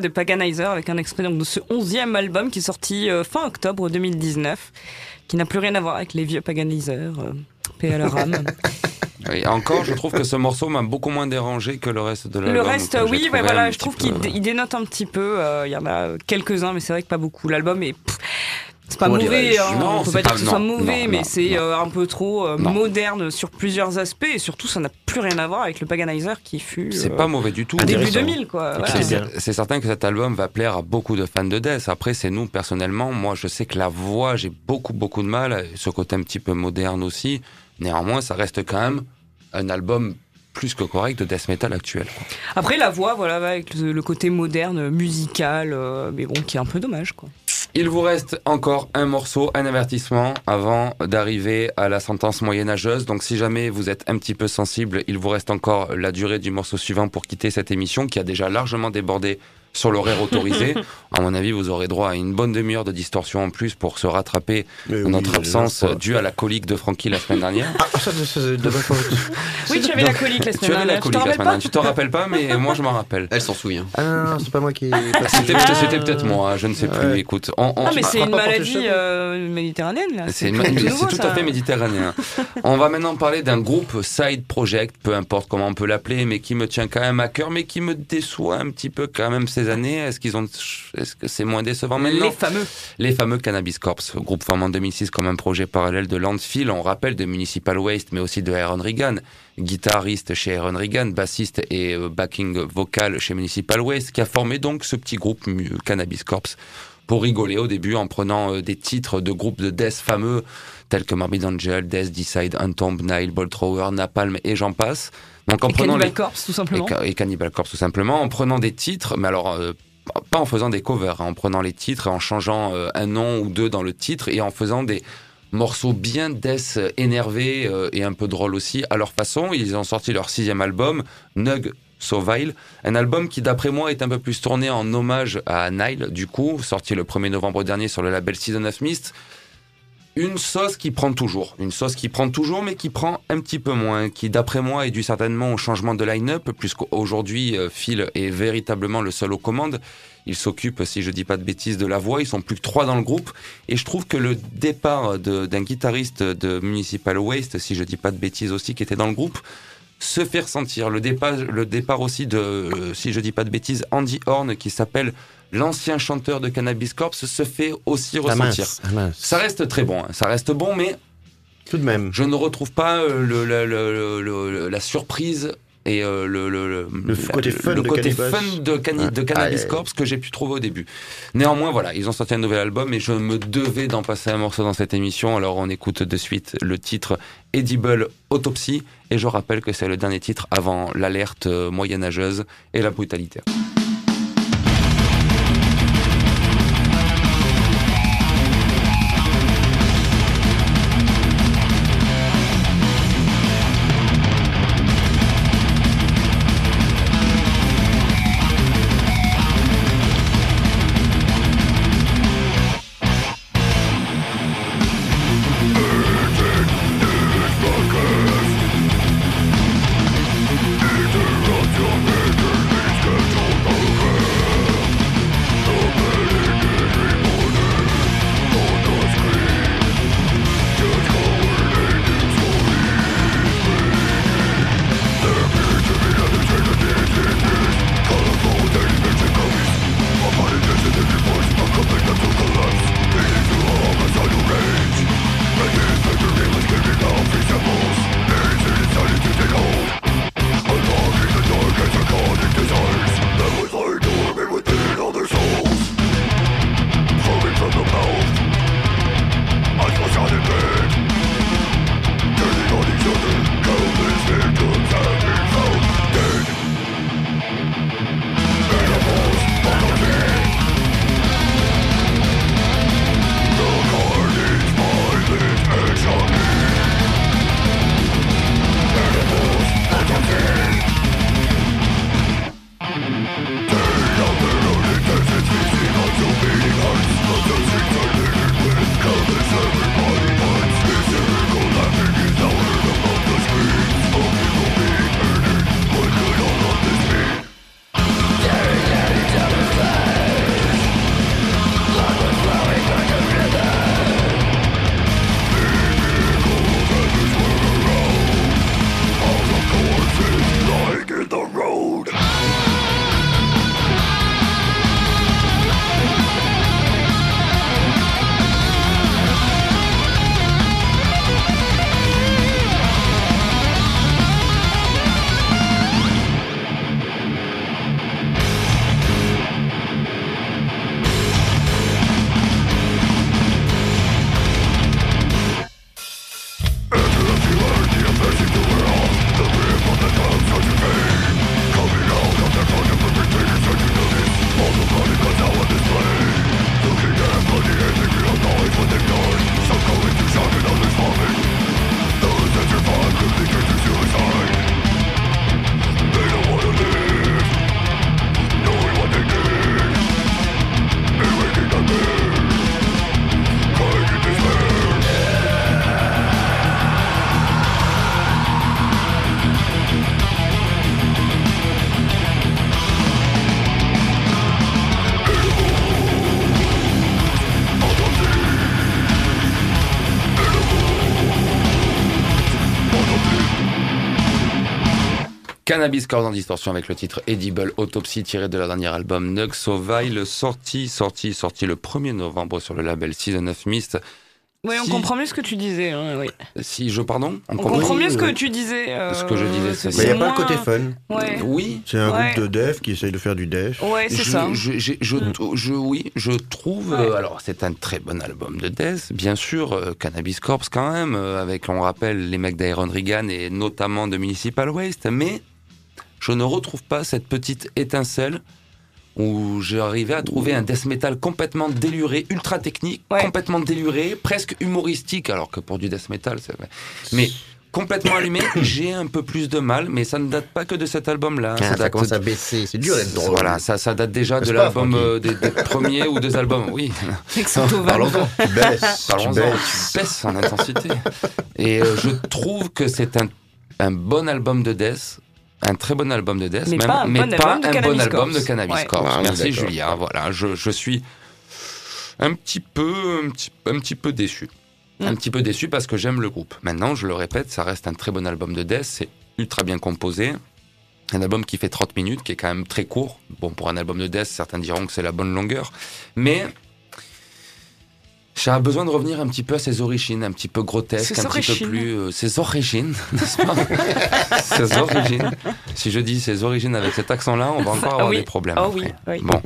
De Paganizer avec un extrait donc, de ce 11e album qui est sorti euh, fin octobre 2019, qui n'a plus rien à voir avec les vieux Paganizer. Euh, paix à leur âme. Et encore, je trouve que ce morceau m'a beaucoup moins dérangé que le reste de l'album. Le reste, oui, bah voilà, je trouve qu'il il dénote un petit peu. euh, Il y en a quelques-uns, mais c'est vrai que pas beaucoup. L'album est. pff, c'est pas mauvais, hein, Non, on peut c'est pas dire pas- que ce soit mauvais, non, mais c'est euh, un peu trop euh, moderne sur plusieurs aspects et surtout ça n'a plus rien à voir avec le Paganizer qui fut C'est euh, pas mauvais du tout. début Intéressant. 2000 quoi. Voilà. c'est C'est c'est certain que cet album va plaire à beaucoup de fans de Death. Après, c'est nous, personnellement, moi, je sais que la voix, j'ai beaucoup, beaucoup de mal, ce côté un petit peu moderne aussi. Néanmoins, ça reste quand même un album plus que correct de death metal actuel. Après la voix, voilà, avec le, le côté moderne, musical, euh, mais bon, qui est un peu dommage quoi. Il vous reste encore un morceau, un avertissement avant d'arriver à la sentence moyenâgeuse. Donc si jamais vous êtes un petit peu sensible, il vous reste encore la durée du morceau suivant pour quitter cette émission qui a déjà largement débordé sur l'horaire autorisé. À mon avis, vous aurez droit à une bonne demi-heure de distorsion en plus pour se rattraper Mais oui, notre absence due à la colique de Francky la semaine dernière. Ah, ça, de ma faute. Oui, tu avais la colique la tu semaine avais la dernière. Tu colique t'en la rappelles semaine pas dernière. Tu t'en rappelles pas, mais moi je m'en rappelle. Elle s'en souvient. Ah non, non, c'est pas moi qui C'était peut-être moi, je ne sais plus. Ouais. Écoute, on, on- Ah mais tu c'est une maladie euh, méditerranéenne là. C'est tout ça. à fait méditerranéen. On va maintenant parler d'un groupe side project, peu importe comment on peut l'appeler, mais qui me tient quand même à cœur, mais qui me déçoit un petit peu quand même ces années. Est-ce qu'ils ont, est-ce que c'est moins décevant maintenant Les fameux. Les fameux Cannabis Corps, groupe formé en 2006 comme un projet parallèle de Landfill, on rappelle de Municipal Waste, mais aussi de Aaron Regan, guitariste chez Aaron Regan, bassiste et euh, backing vocal chez Municipal Waste, qui a formé donc ce petit groupe Cannabis Corps pour rigoler au début en prenant euh, des titres de groupes de death fameux tels que Morbid Angel, Death, Decide, Untomb, Nile, Bolt Thrower, Napalm et j'en passe. Donc en Et prenant Cannibal les- Corpse tout simplement. Et Cannibal Corpse tout simplement, en prenant des titres, mais alors euh, pas en faisant des covers, hein, en prenant les titres en changeant euh, un nom ou deux dans le titre et en faisant des morceaux bien death énervés euh, et un peu drôles aussi à leur façon. Ils ont sorti leur sixième album, Nug So Vile, un album qui d'après moi est un peu plus tourné en hommage à Nile, du coup, sorti le 1er novembre dernier sur le label Season of Mist. Une sauce qui prend toujours, une sauce qui prend toujours, mais qui prend un petit peu moins, qui d'après moi est due certainement au changement de line-up, puisqu'aujourd'hui euh, Phil est véritablement le seul aux commandes. Il s'occupe, si je dis pas de bêtises, de la voix. Ils sont plus que trois dans le groupe, et je trouve que le départ d'un guitariste de Municipal Waste, si je dis pas de bêtises aussi, qui était dans le groupe, se fait ressentir. Le départ, le départ aussi de, euh, si je dis pas de bêtises, Andy Horn, qui s'appelle l'ancien chanteur de Cannabis Corps, se fait aussi Ah ressentir. mince, ah mince. Ça reste très bon, hein. ça reste bon, mais Tout de même. je ne retrouve pas euh, le, le- le- le- le- la surprise et euh, le, le, le- Le f- côté fun le de côté Cannibal. fun de, Cani- Ouais. de Cannabis Ah, euh, Corps que j'ai pu trouver au début. Néanmoins, voilà, ils ont sorti un nouvel album et je me devais d'en passer un morceau dans cette émission. Alors on écoute de suite le titre Edible Autopsy et je rappelle que c'est le dernier titre avant l'alerte euh, moyenâgeuse et la brutalité. Cannabis Corps en distorsion avec le titre Edible Autopsy tiré de leur dernier album Nux Ovile, sorti, sorti, sorti le 1er novembre sur le label Season of Mist. Oui, on Si- comprend mieux ce que tu disais. hein, oui. Si je, pardon On comprend comprend mieux ce que oui. tu disais. euh, Ce que je disais, il n'y a pas le côté fun. Ouais, Oui, C'est un Ouais. groupe de dev qui essaye de faire du dev. ouais c'est je, ça. Je, je, je, je- oui, je trouve. Ouais. euh, alors, c'est un très bon album de Death, bien sûr. euh, Cannabis Corpse, quand même, euh, avec, on rappelle, les mecs d'Iron Regan et notamment de Municipal Waste. Mais je ne retrouve pas cette petite étincelle où j'arrivais à trouver un death metal complètement déluré, ultra technique, Ouais. complètement déluré, presque humoristique, alors que pour du death metal, c'est vrai. Mais complètement allumé, j'ai un peu plus de mal, mais ça ne date pas que de cet album-là. Ah, ça date commence à baisser. C'est dur d'être drôle. voilà, ça, ça date déjà de l'album, euh, des, des premiers ou deux albums, oui. Parlons-en. Tu baisses. tu Parlons-en, baisses. tu baisses en intensité. Et euh, je trouve que c'est un, un bon album de Death, un très bon album de Death, Mais même, pas un mais bon pas album de un bon Cannabis album de Corpse. Cannabis Ouais. Corpse. Ah, Merci. Julia, voilà, je, je suis un petit peu, un petit, un petit peu déçu. Un Mm. petit peu déçu parce que j'aime le groupe. Maintenant, je le répète, ça reste un très bon album de Death, c'est ultra bien composé. Un album qui fait 30 minutes, qui est quand même très court. Bon, pour un album de Death, certains diront que c'est la bonne longueur. Mais j'ai besoin de revenir un petit peu à ses origines, un petit peu grotesques, Ses un petit peu plus... euh, ses origines, n'est-ce pas Ses origines. Si je dis ses origines avec cet accent-là, on va encore avoir oui. des problèmes. Après. oui, oui. Bon.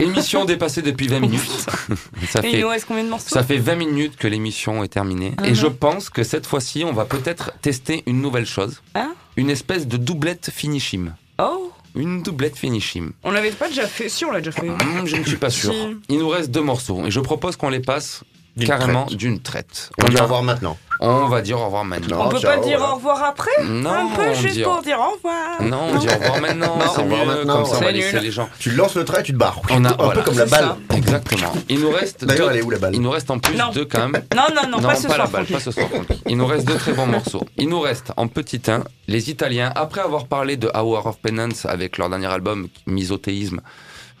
Émission dépassée depuis 20 minutes. ça fait combien de morceaux ça fait 20 minutes que l'émission est terminée. Et je pense que cette fois-ci, on va peut-être tester une nouvelle chose. Ah. Une espèce de doublette finishim. Oh Une doublette finishim. On l'avait pas déjà fait Si, on l'a déjà fait. Hum, je ne suis pas sûr. Si. Il nous reste deux morceaux. Et je propose qu'on les passe carrément traite. d'une traite. On On, dit a- au revoir maintenant. on va dire au revoir maintenant. On Non, peut ciao, pas dire voilà. au revoir après? Non, Un peu juste dit- pour dire au revoir. Non, on dit au revoir maintenant. Non, c'est au revoir mieux. maintenant. Comme ça, on va C'est laisser nul. les gens. Tu lances le trait, tu te barres. On a- un voilà. peu comme la balle. ça. Exactement. Il nous reste D'ailleurs, deux- elle est où la balle? Il nous reste en plus Non. deux quand même. Non, non, non, pas ce la soir. balle, Francky. pas ce soir. Il nous reste deux très bons morceaux. Il nous reste en petit 1 les Italiens. Après avoir parlé de Hour of Penance avec leur dernier album Misothéisme,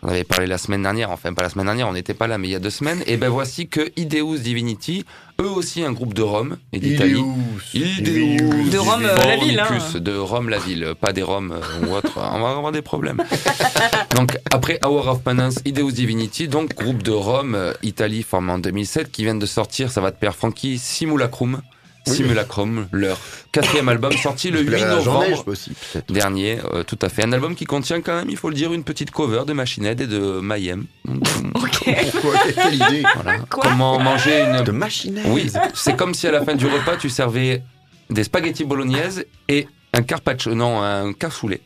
on avait parlé la semaine dernière, enfin pas la semaine dernière, on n'était pas là, mais il y a deux semaines. Et ben voici que Ideus Divinity, eux aussi un groupe de Rome et d'Italie. Ideus De Rome, euh, la ville, hein. De Rome la ville, pas des Roms euh, ou autre. On va avoir des problèmes. donc après Hour of Penance, Ideus Divinity, donc groupe de Rome, euh, Italie formé en 2007, qui viennent de sortir, ça va te Francky, Simulacrum. Simulacrum, leur quatrième album sorti le 8 J'en novembre aussi, dernier, euh, tout à fait. Un album qui contient quand même, il faut le dire, une petite cover de Machine Head et de Mayhem. Euh, Ok. Pourquoi Quelle idée voilà. Quoi Comment manger une De machine oui, c'est comme si à la fin du repas, tu servais des spaghettis bolognaise et un carpaccio, non, un cassoulet.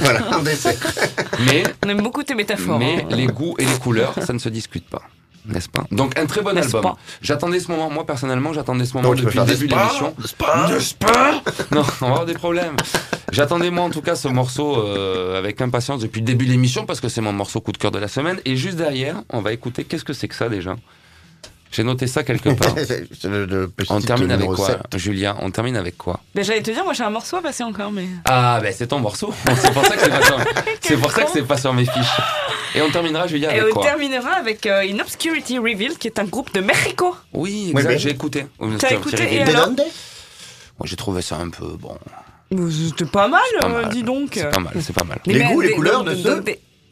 Voilà, un dessert. Mais, On aime beaucoup tes métaphores. mais hein. les goûts et les couleurs, ça ne se discute pas. N'est-ce pas? Donc un très bon N'est-ce album. pas? J'attendais ce moment, moi personnellement, j'attendais ce moment Donc, depuis le début de l'émission. N'est-ce pas N'est-ce pas? Non, on va avoir des problèmes. J'attendais moi en tout cas ce morceau euh, avec impatience depuis le début de l'émission parce que c'est mon morceau coup de cœur de la semaine. Et juste derrière, on va écouter qu'est-ce que c'est que ça déjà? J'ai noté ça quelque part. Le, le On termine avec quoi, 7. Julia On termine avec quoi? Ben, J'allais te dire, moi j'ai un morceau à passer encore, mais. Ah, ben c'est ton morceau. C'est pour ça que c'est pas sur, c'est pour ça que c'est pas sur mes fiches. Et on terminera, Julia, Et avec on quoi? terminera avec euh, In Obscurity Reveal, qui est un groupe de Mexico. Oui, Oui, exact, mais- j'ai écouté. T'as écouté et alors Moi, j'ai trouvé ça un peu bon. C'était pas mal, pas euh, mal. dis donc. C'est pas mal, c'est pas mal. Les goûts, les couleurs de ceux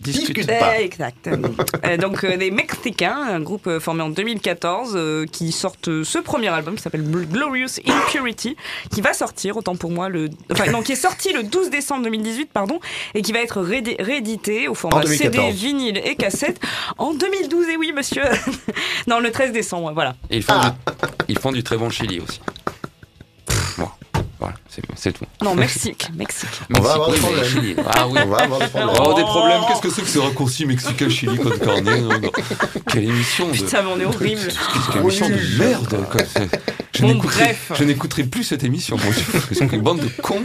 Discute pas. Exact. Euh, donc euh, des Mexicains, un groupe euh, formé en 2014 euh, qui sortent ce premier album qui s'appelle Glorious Impurity, qui va sortir autant pour moi le, enfin non, qui est sorti le 12 décembre 2018 pardon, et qui va être réédi- réédité au format CD, 2014. vinyle et cassette en 2012. Et oui, monsieur, non le 13 décembre, voilà. Et ils font, Ah. du, ils font du très bon chili aussi. Bon, voilà, c'est, c'est tout. Non, Mexique, Mexique. On va avoir des problèmes. Chili. Ah oui. On va avoir des problèmes. Oh, des problèmes, qu'est-ce que c'est que ce raccourci mexicain chili côte carnet non, non. Quelle émission de... Putain, mais on est horrible. Qu'une émission de merde quoi. C'est- Je Bon, bref. je n'écouterai plus cette émission, sont une bande de cons.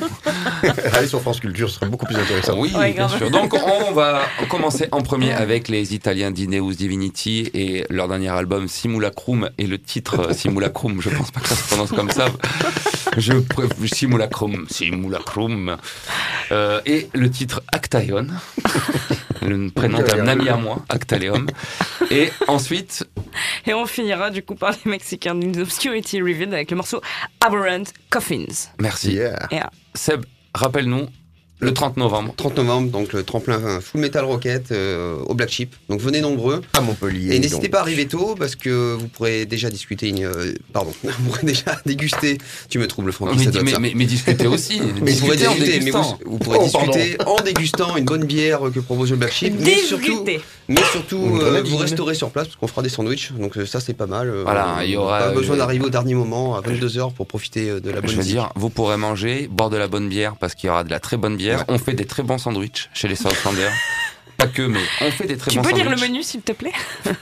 Allez sur France Culture, ce serait beaucoup plus intéressant. Oui, Ouais, bien sûr. Donc, on va commencer en premier avec les Italiens d'Ineus Divinity et leur dernier album Simulacrum et le titre euh, Simulacrum. Je pense pas que ça se prononce comme ça. Je préf- Simulacrum, Simulacrum. Euh, et le titre Actaion, le prénom d'un ami à moi, Actaleum. Et ensuite, Et on finira du coup par les Mexicains d'une Obscurity Reveal avec le morceau Aberrant Coffins. merci. Yeah. Et, ah, Seb, rappelle-nous Le 30 novembre. 30 novembre, donc le tremplin euh, Full Metal Rocket euh, au Black Sheep. Donc venez nombreux. À Montpellier. Et n'hésitez pas à arriver tôt parce que vous pourrez déjà discuter. une- euh, pardon, vous pourrez déjà déguster. Tu me troubles, Francky, mais, ça mais, ça. mais- mais discutez aussi. Vous pourrez en discuter, mais vous, vous pourrez Oh, pardon. discuter en dégustant une bonne bière que propose le Black Sheep, mais surtout, Discuter. mais surtout euh, vous resterez sur place parce qu'on fera des sandwichs, donc euh, ça c'est pas mal. euh, Voilà, il y aura, Pas besoin euh, d'arriver au dernier moment à 22 h pour profiter euh, de la bonne Je veux dire, vous pourrez manger, boire de la bonne bière parce qu'il y aura de la très bonne bière. Ouais. On fait des très bons sandwichs chez les Southlanders. Pas que, mais on fait des très Tu bons peux lire sandwichs. le menu s'il te plaît?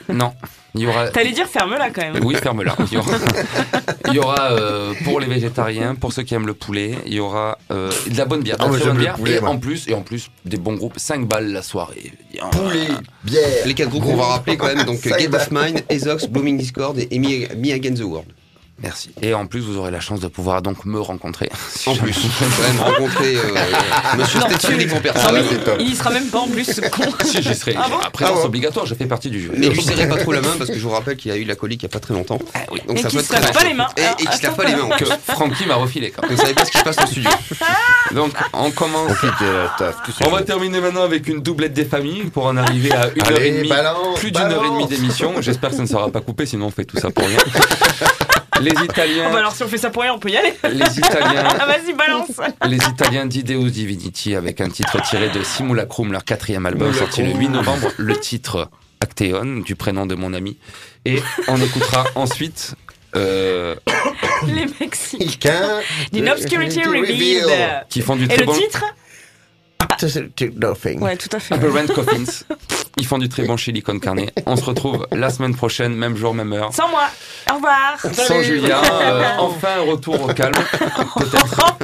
Non, il y aura. T'allais dire ferme-la quand même. Oui, ferme-la. Il y aura, il y aura, euh, pour les végétariens, pour ceux qui aiment le poulet, il y aura euh, de la bonne bière, de Ah, la moi, très bonne j'aime le bière, poulet, et en plus, et en plus des bons groupes, 5 balles la soirée. Bien. Poulet, bière. Les quatre groupes qu'on va rappeler quand même, donc va. of Mine, Ezox, Blooming Discord et Me, Me Against the World. Merci. Et en plus, vous aurez la chance de pouvoir donc me rencontrer. Si En plus, quand même rencontrer euh, Monsieur tu- en personne. Il y sera même pas en plus ce con. Si j'y serai. Ah bon À présence Ah bon obligatoire, je fais partie du jeu. Mais lui serrez pas trop la main parce que je vous rappelle qu'il a eu la colique il y a pas très longtemps. Ah oui. Donc Et ça peut se lave pas les mains. Et, et qu'il se lave pas les mains. Que plus. Francky m'a refilé quand même. Vous savez pas ce qui se passe en studio. Donc, on commence. On euh, va terminer maintenant avec une doublette des familles pour en arriver à une heure et demie. balance, plus d'une heure et demie d'émission. J'espère que ça ne sera pas coupé, sinon on fait tout ça pour rien. Les Oh, bah Italiens, alors si on fait ça pour rien, on peut y aller. les Italiens, Ah vas-y balance. les Italiens d'Ideus Divinity avec un titre tiré de Simulacrum, leur quatrième album sorti le 8 novembre. Le titre Actéon, du prénom de mon ami. Et on écoutera ensuite. euh, Les. Quelqu'un D'une obscurity revealed. qui font du Et très le bon. titre To- to Nothing. Ouais, tout à fait. Aberrant Coffins. Ils font du très bon chili con carne. On se retrouve la semaine prochaine, même jour, même heure. Sans moi. Au revoir. Sans Julien, euh, enfin un retour au calme. Peut-être,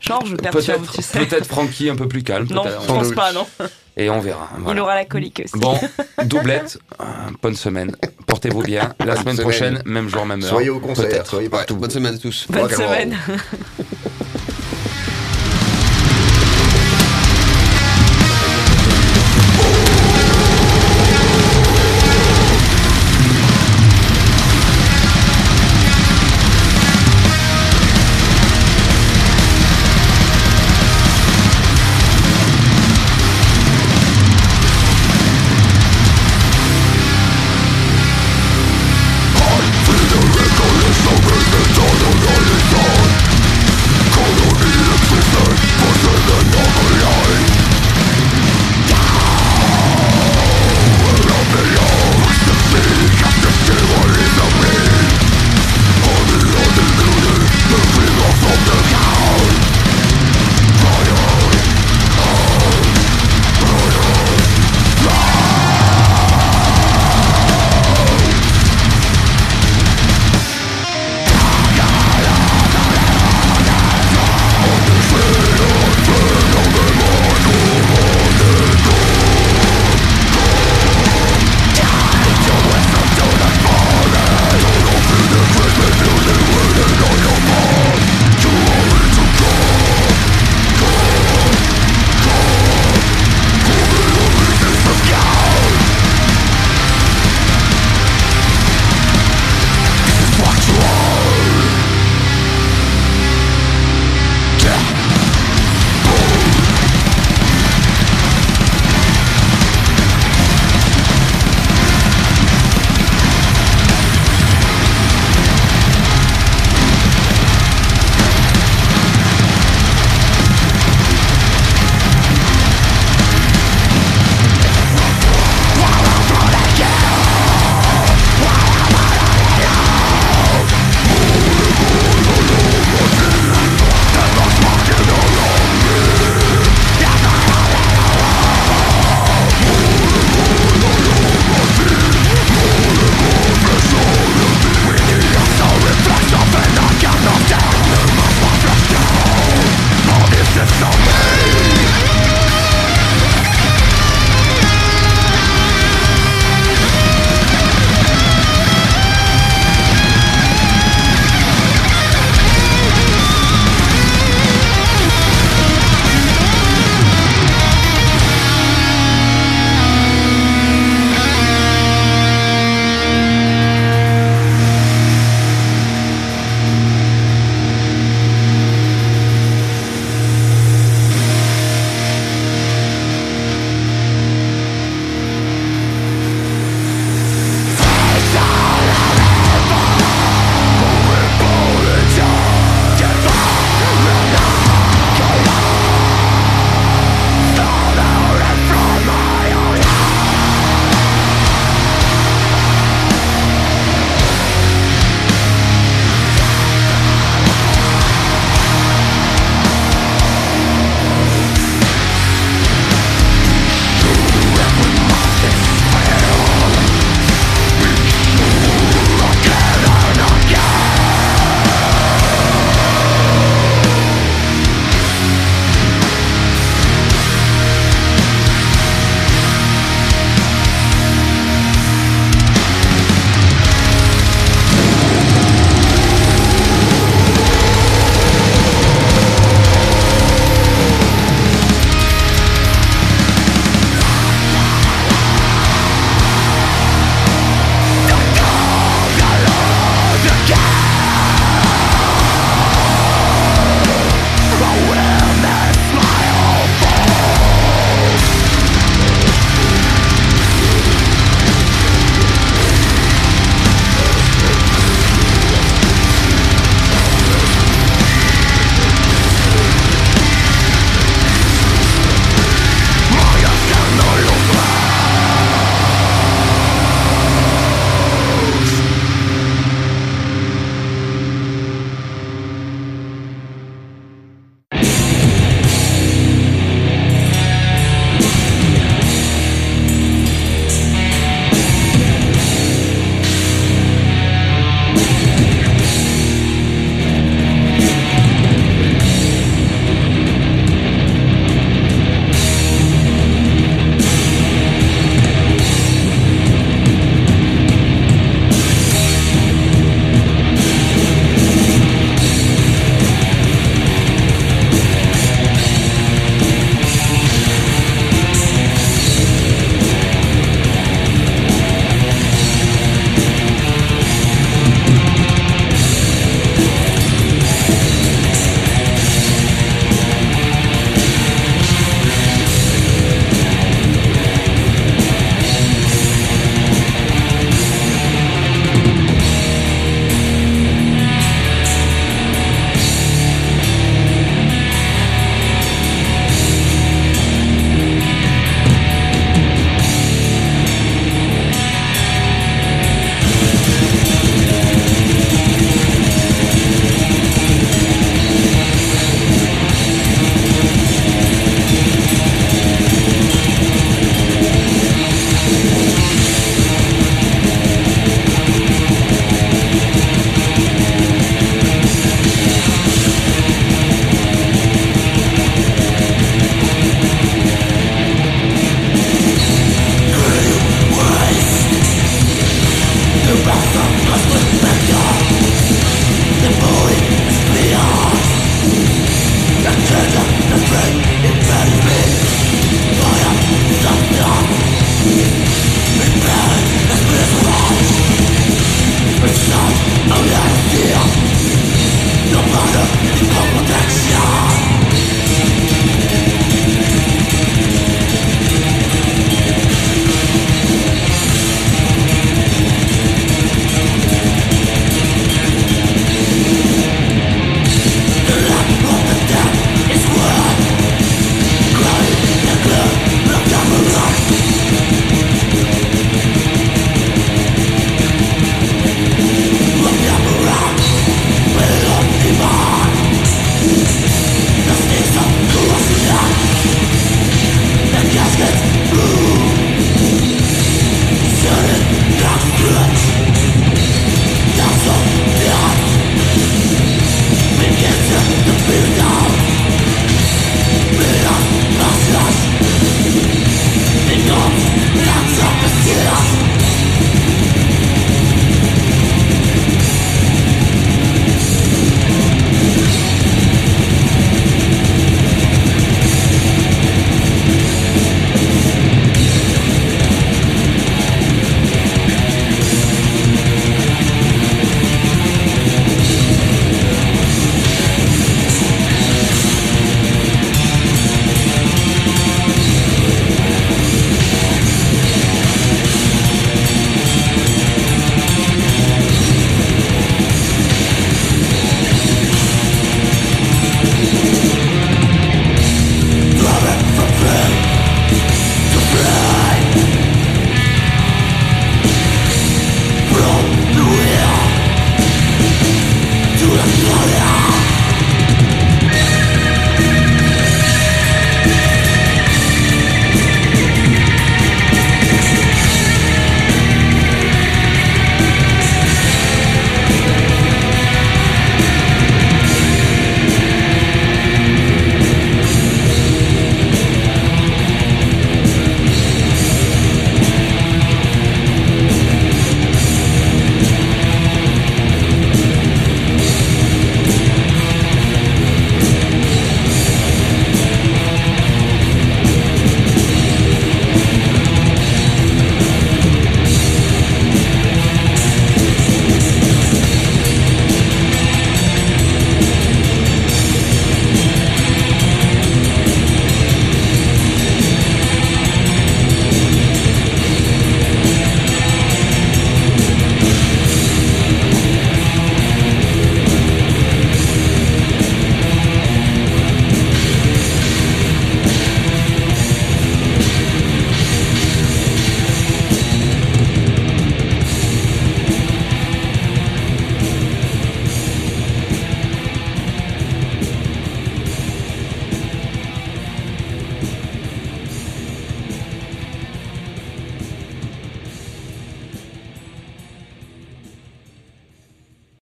Genre je perturbe, peut-être, tu sais. peut-être Francky un peu plus calme. Non, peut-être. je pense doute. pas, non. Et on verra. Il voilà. aura la colique aussi. Bon, doublette, euh, bonne semaine. Portez-vous bien. La semaine semaine. prochaine, même jour, même heure. Soyez au concert, Peut-être. soyez Ouais, partout. bonne semaine à tous. Bonne semaine.